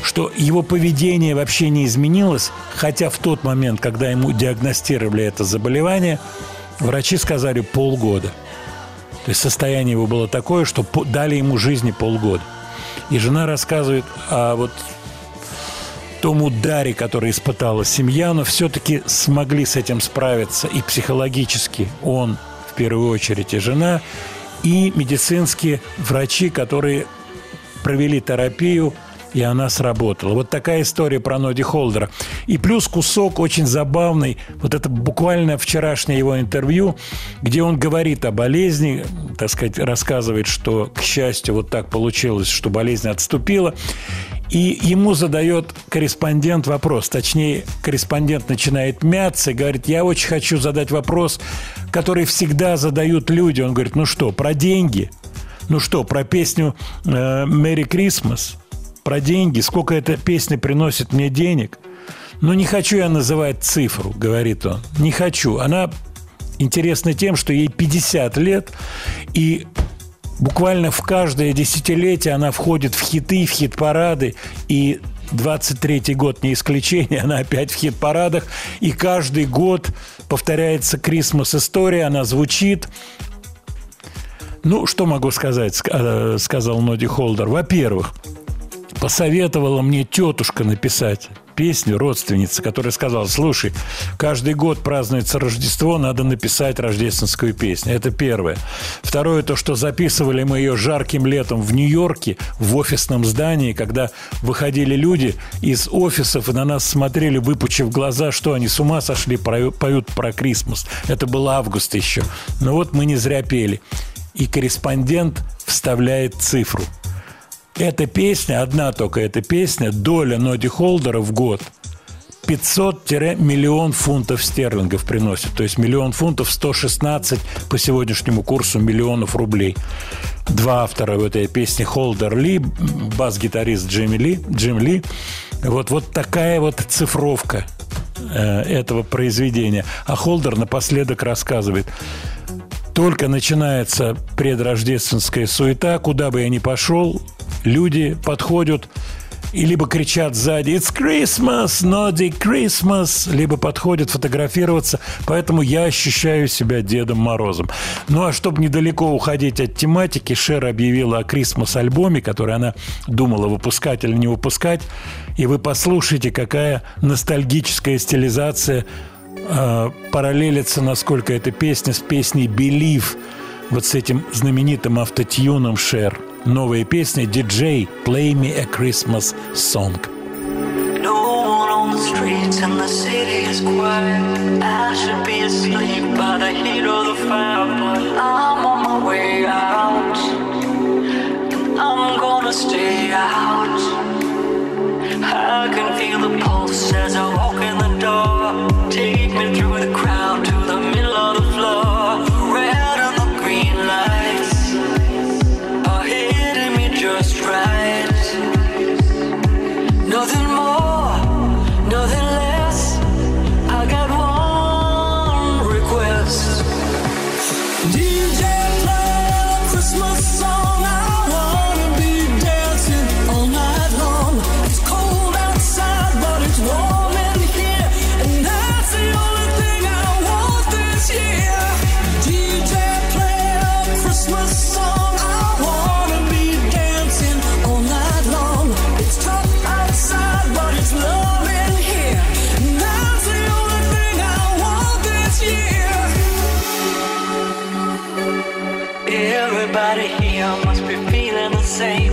что его поведение вообще не изменилось, хотя в тот момент, когда ему диагностировали это заболевание, врачи сказали полгода. То есть состояние его было такое, что дали ему жизни полгода. И жена рассказывает о вот том ударе, который испытала семья, но все-таки смогли с этим справиться и психологически он, в первую очередь, и жена, и медицинские врачи, которые провели терапию, и она сработала. Вот такая история про Ноди Холдера. И плюс кусок очень забавный, вот это буквально вчерашнее его интервью, где он говорит о болезни, так сказать, рассказывает, что, к счастью, вот так получилось, что болезнь отступила. И ему задает корреспондент вопрос, точнее, корреспондент начинает мяться и говорит, я очень хочу задать вопрос, который всегда задают люди. Он говорит, ну что, про деньги? Ну что, про песню «Merry Christmas»? Про деньги? Сколько эта песня приносит мне денег? Ну, не хочу я называть цифру, говорит он. Не хочу. Она интересна тем, что ей 50 лет, и буквально в каждое десятилетие она входит в хиты, в хит-парады, и 23-й год не исключение, (laughs) она опять в хит-парадах, и каждый год повторяется Крисмас история, она звучит. Ну, что могу сказать, ск- э, сказал Ноди Холдер. Во-первых, посоветовала мне тетушка написать песню родственница, которая сказала, слушай, каждый год празднуется Рождество, надо написать рождественскую песню. Это первое. Второе, то, что записывали мы ее жарким летом в Нью-Йорке, в офисном здании, когда выходили люди из офисов и на нас смотрели, выпучив глаза, что они с ума сошли, поют про Крисмас. Это был август еще. Но вот мы не зря пели. И корреспондент вставляет цифру. Эта песня, одна только эта песня, доля Ноди Холдера в год 500-миллион фунтов стерлингов приносит. То есть миллион фунтов 116 по сегодняшнему курсу миллионов рублей. Два автора в этой песне Холдер Ли, бас-гитарист Джимми Ли, Джим Ли. Вот, вот такая вот цифровка э, этого произведения. А Холдер напоследок рассказывает, только начинается предрождественская суета, куда бы я ни пошел, люди подходят и либо кричат сзади «It's Christmas! Naughty Christmas!» либо подходят фотографироваться, поэтому я ощущаю себя Дедом Морозом. Ну а чтобы недалеко уходить от тематики, Шер объявила о Крисмас-альбоме, который она думала выпускать или не выпускать, и вы послушайте, какая ностальгическая стилизация параллелится, насколько эта песня с песней «Believe», вот с этим знаменитым автотюном Шер. Новая песня «DJ, play me a Christmas song». Streets and the city is quiet. I should be asleep by the heat of the fire, but I'm on my way out. And I'm gonna stay out. I can feel the pulse as I walk in the door. Take me through the crowd same.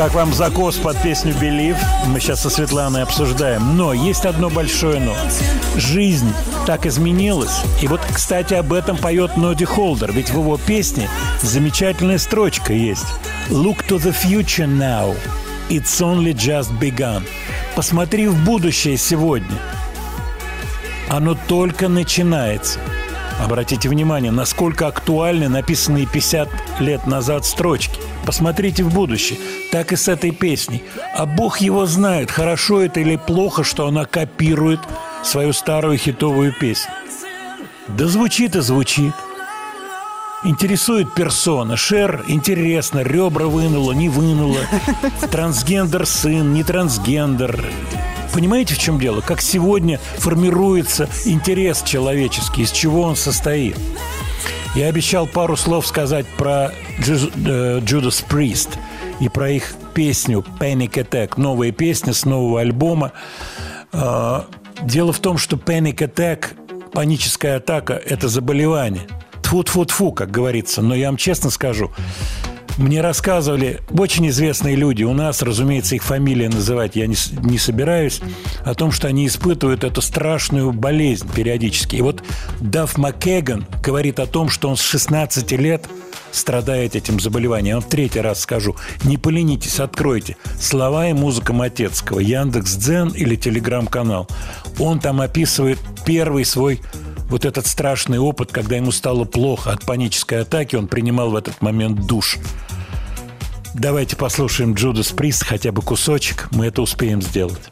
Как вам закос под песню «Believe»? Мы сейчас со Светланой обсуждаем. Но есть одно большое «но». Жизнь так изменилась. И вот, кстати, об этом поет Ноди Холдер. Ведь в его песне замечательная строчка есть. «Look to the future now. It's only just begun». Посмотри в будущее сегодня. Оно только начинается. Обратите внимание, насколько актуальны написанные 50 лет назад строчки. Посмотрите в будущее. Так и с этой песней. А Бог его знает, хорошо это или плохо, что она копирует свою старую хитовую песню. Да звучит и звучит. Интересует персона. Шер, интересно, ребра вынула, не вынула. Трансгендер сын, не трансгендер. Понимаете, в чем дело? Как сегодня формируется интерес человеческий, из чего он состоит. Я обещал пару слов сказать про Judas Priest и про их песню Panic Attack, новая песня с нового альбома. А, Дело в том, что Panic Attack, паническая атака, это заболевание. Тфу-тфу-тфу, как говорится. Но я вам честно скажу, мне рассказывали очень известные люди, у нас, разумеется, их фамилии называть я не, не собираюсь, о том, что они испытывают эту страшную болезнь периодически. И вот Дафф Маккеган говорит о том, что он с 16 лет страдает этим заболеванием. Я вам в третий раз скажу. Не поленитесь, откройте. Слова и музыка Матецкого, Яндекс Дзен или Телеграм-канал. Он там описывает первый свой вот этот страшный опыт, когда ему стало плохо от панической атаки, он принимал в этот момент душ. Давайте послушаем Джудас Прист, хотя бы кусочек. Мы это успеем сделать.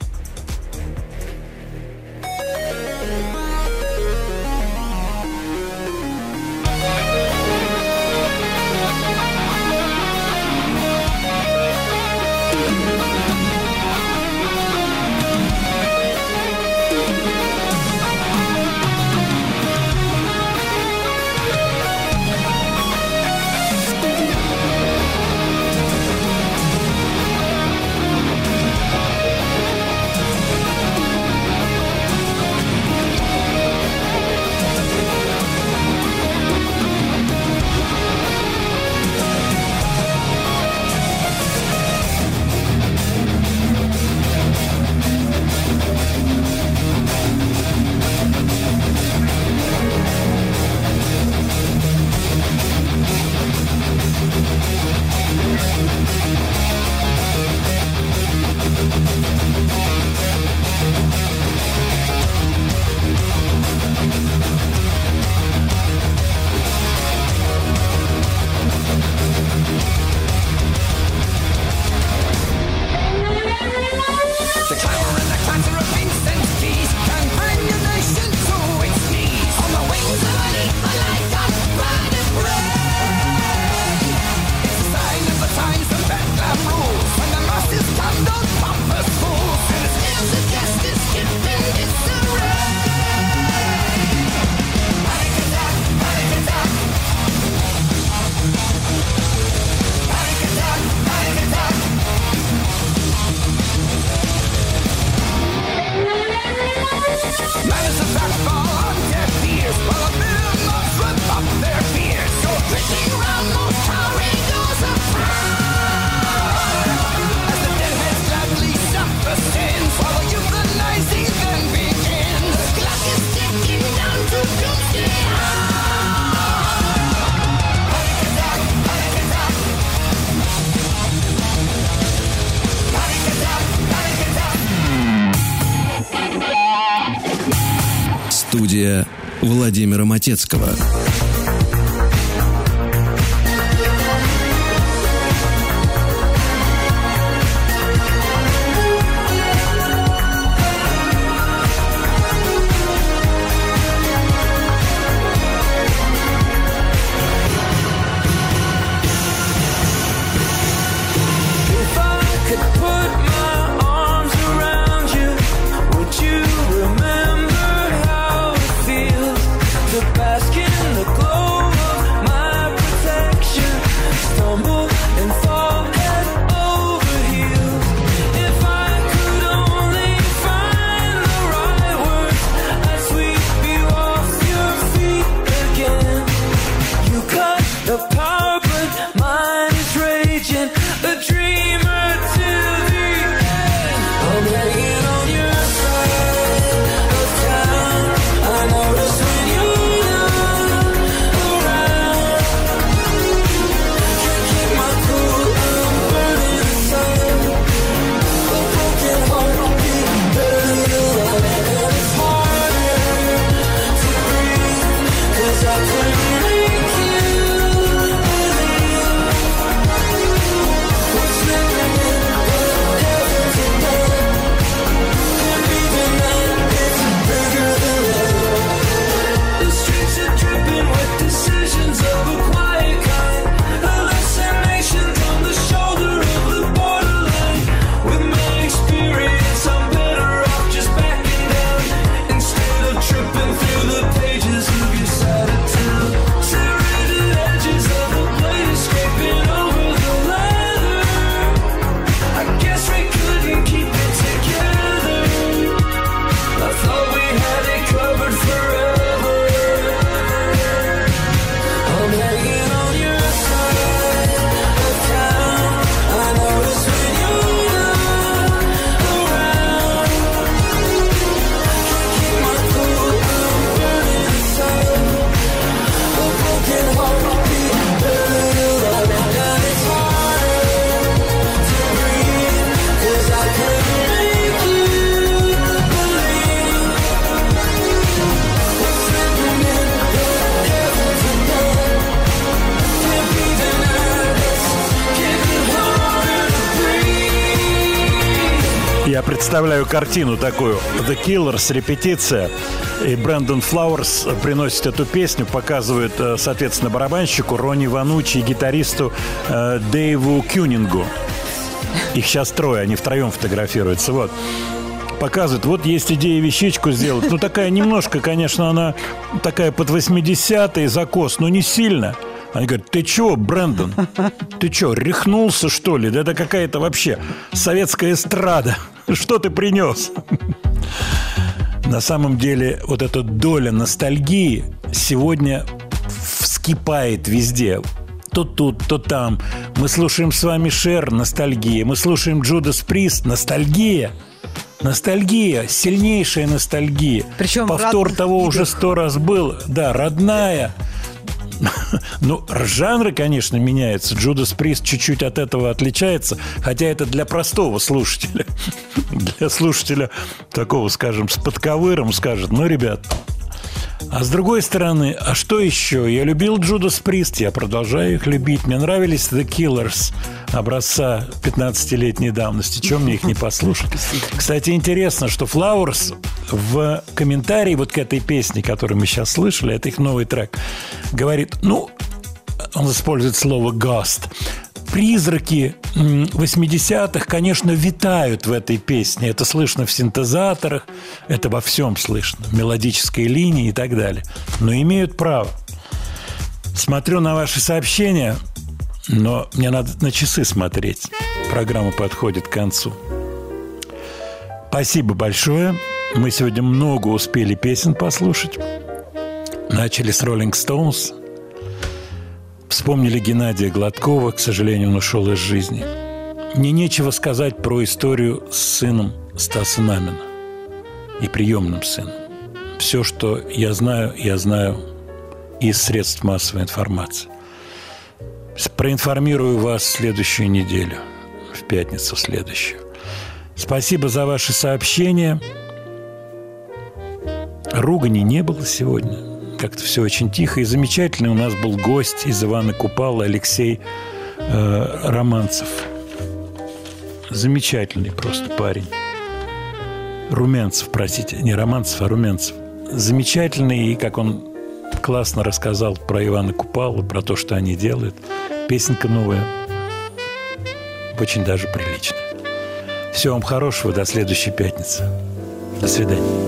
Владимира Матецкого. Представляю картину такую. The Killers, репетиция. И Брэндон Флауэрс приносит эту песню, показывает, э, соответственно, барабанщику Ронни Ванучи и гитаристу э, Дэйву Кюнингу. Их сейчас трое, они втроем фотографируются. Вот. Показывают, вот есть идея вещичку сделать. Ну, такая немножко, конечно, она такая под 80-е закос, но не сильно. Они говорят, ты чё, Брэндон? Ты чё, рехнулся, что ли? Да это какая-то вообще советская эстрада. Что ты принес? На самом деле, вот эта доля ностальгии сегодня вскипает везде. То тут, то там. Мы слушаем с вами Шер, ностальгия. Мы слушаем Джудас Прист, ностальгия. Ностальгия, сильнейшая ностальгия. Причем Повтор родных того уже сто раз был. Да, родная. (laughs) Ну, жанры, конечно, меняются. Джудас Прист чуть-чуть от этого отличается, хотя это для простого слушателя. (laughs) Для слушателя такого, скажем, с подковыром скажет, ну, ребят, а с другой стороны, а что еще? Я любил Джудас Прист, я продолжаю их любить. Мне нравились The Killers образца 15-летней давности. Чем мне их не послушать? Кстати, интересно, что Flowers в комментарии вот к этой песне, которую мы сейчас слышали, это их новый трек, говорит, ну, он использует слово «ghost». Призраки м, 80-х, конечно, витают в этой песне. Это слышно в синтезаторах, это во всем слышно, в мелодической линии и так далее. Но имеют право. Смотрю на ваши сообщения, но мне надо на часы смотреть. Программа подходит к концу. Спасибо большое. Мы сегодня много успели песен послушать. Начали с Rolling Stones. Вспомнили Геннадия Гладкова, к сожалению, он ушел из жизни. Мне нечего сказать про историю с сыном Стаса Намина и приемным сыном. Все, что я знаю, я знаю из средств массовой информации. Проинформирую вас в следующую неделю, в пятницу следующую. Спасибо за ваши сообщения. Ругани не было сегодня. Как-то все очень тихо и замечательно. У нас был гость из Ивана Купала Алексей э, Романцев. Замечательный просто парень. Румянцев, простите, не Романцев, а Румянцев. Замечательный, и как он классно рассказал про Ивана Купала, про то, что они делают. Песенка новая. Очень даже приличная. Всего вам хорошего. До следующей пятницы. До свидания.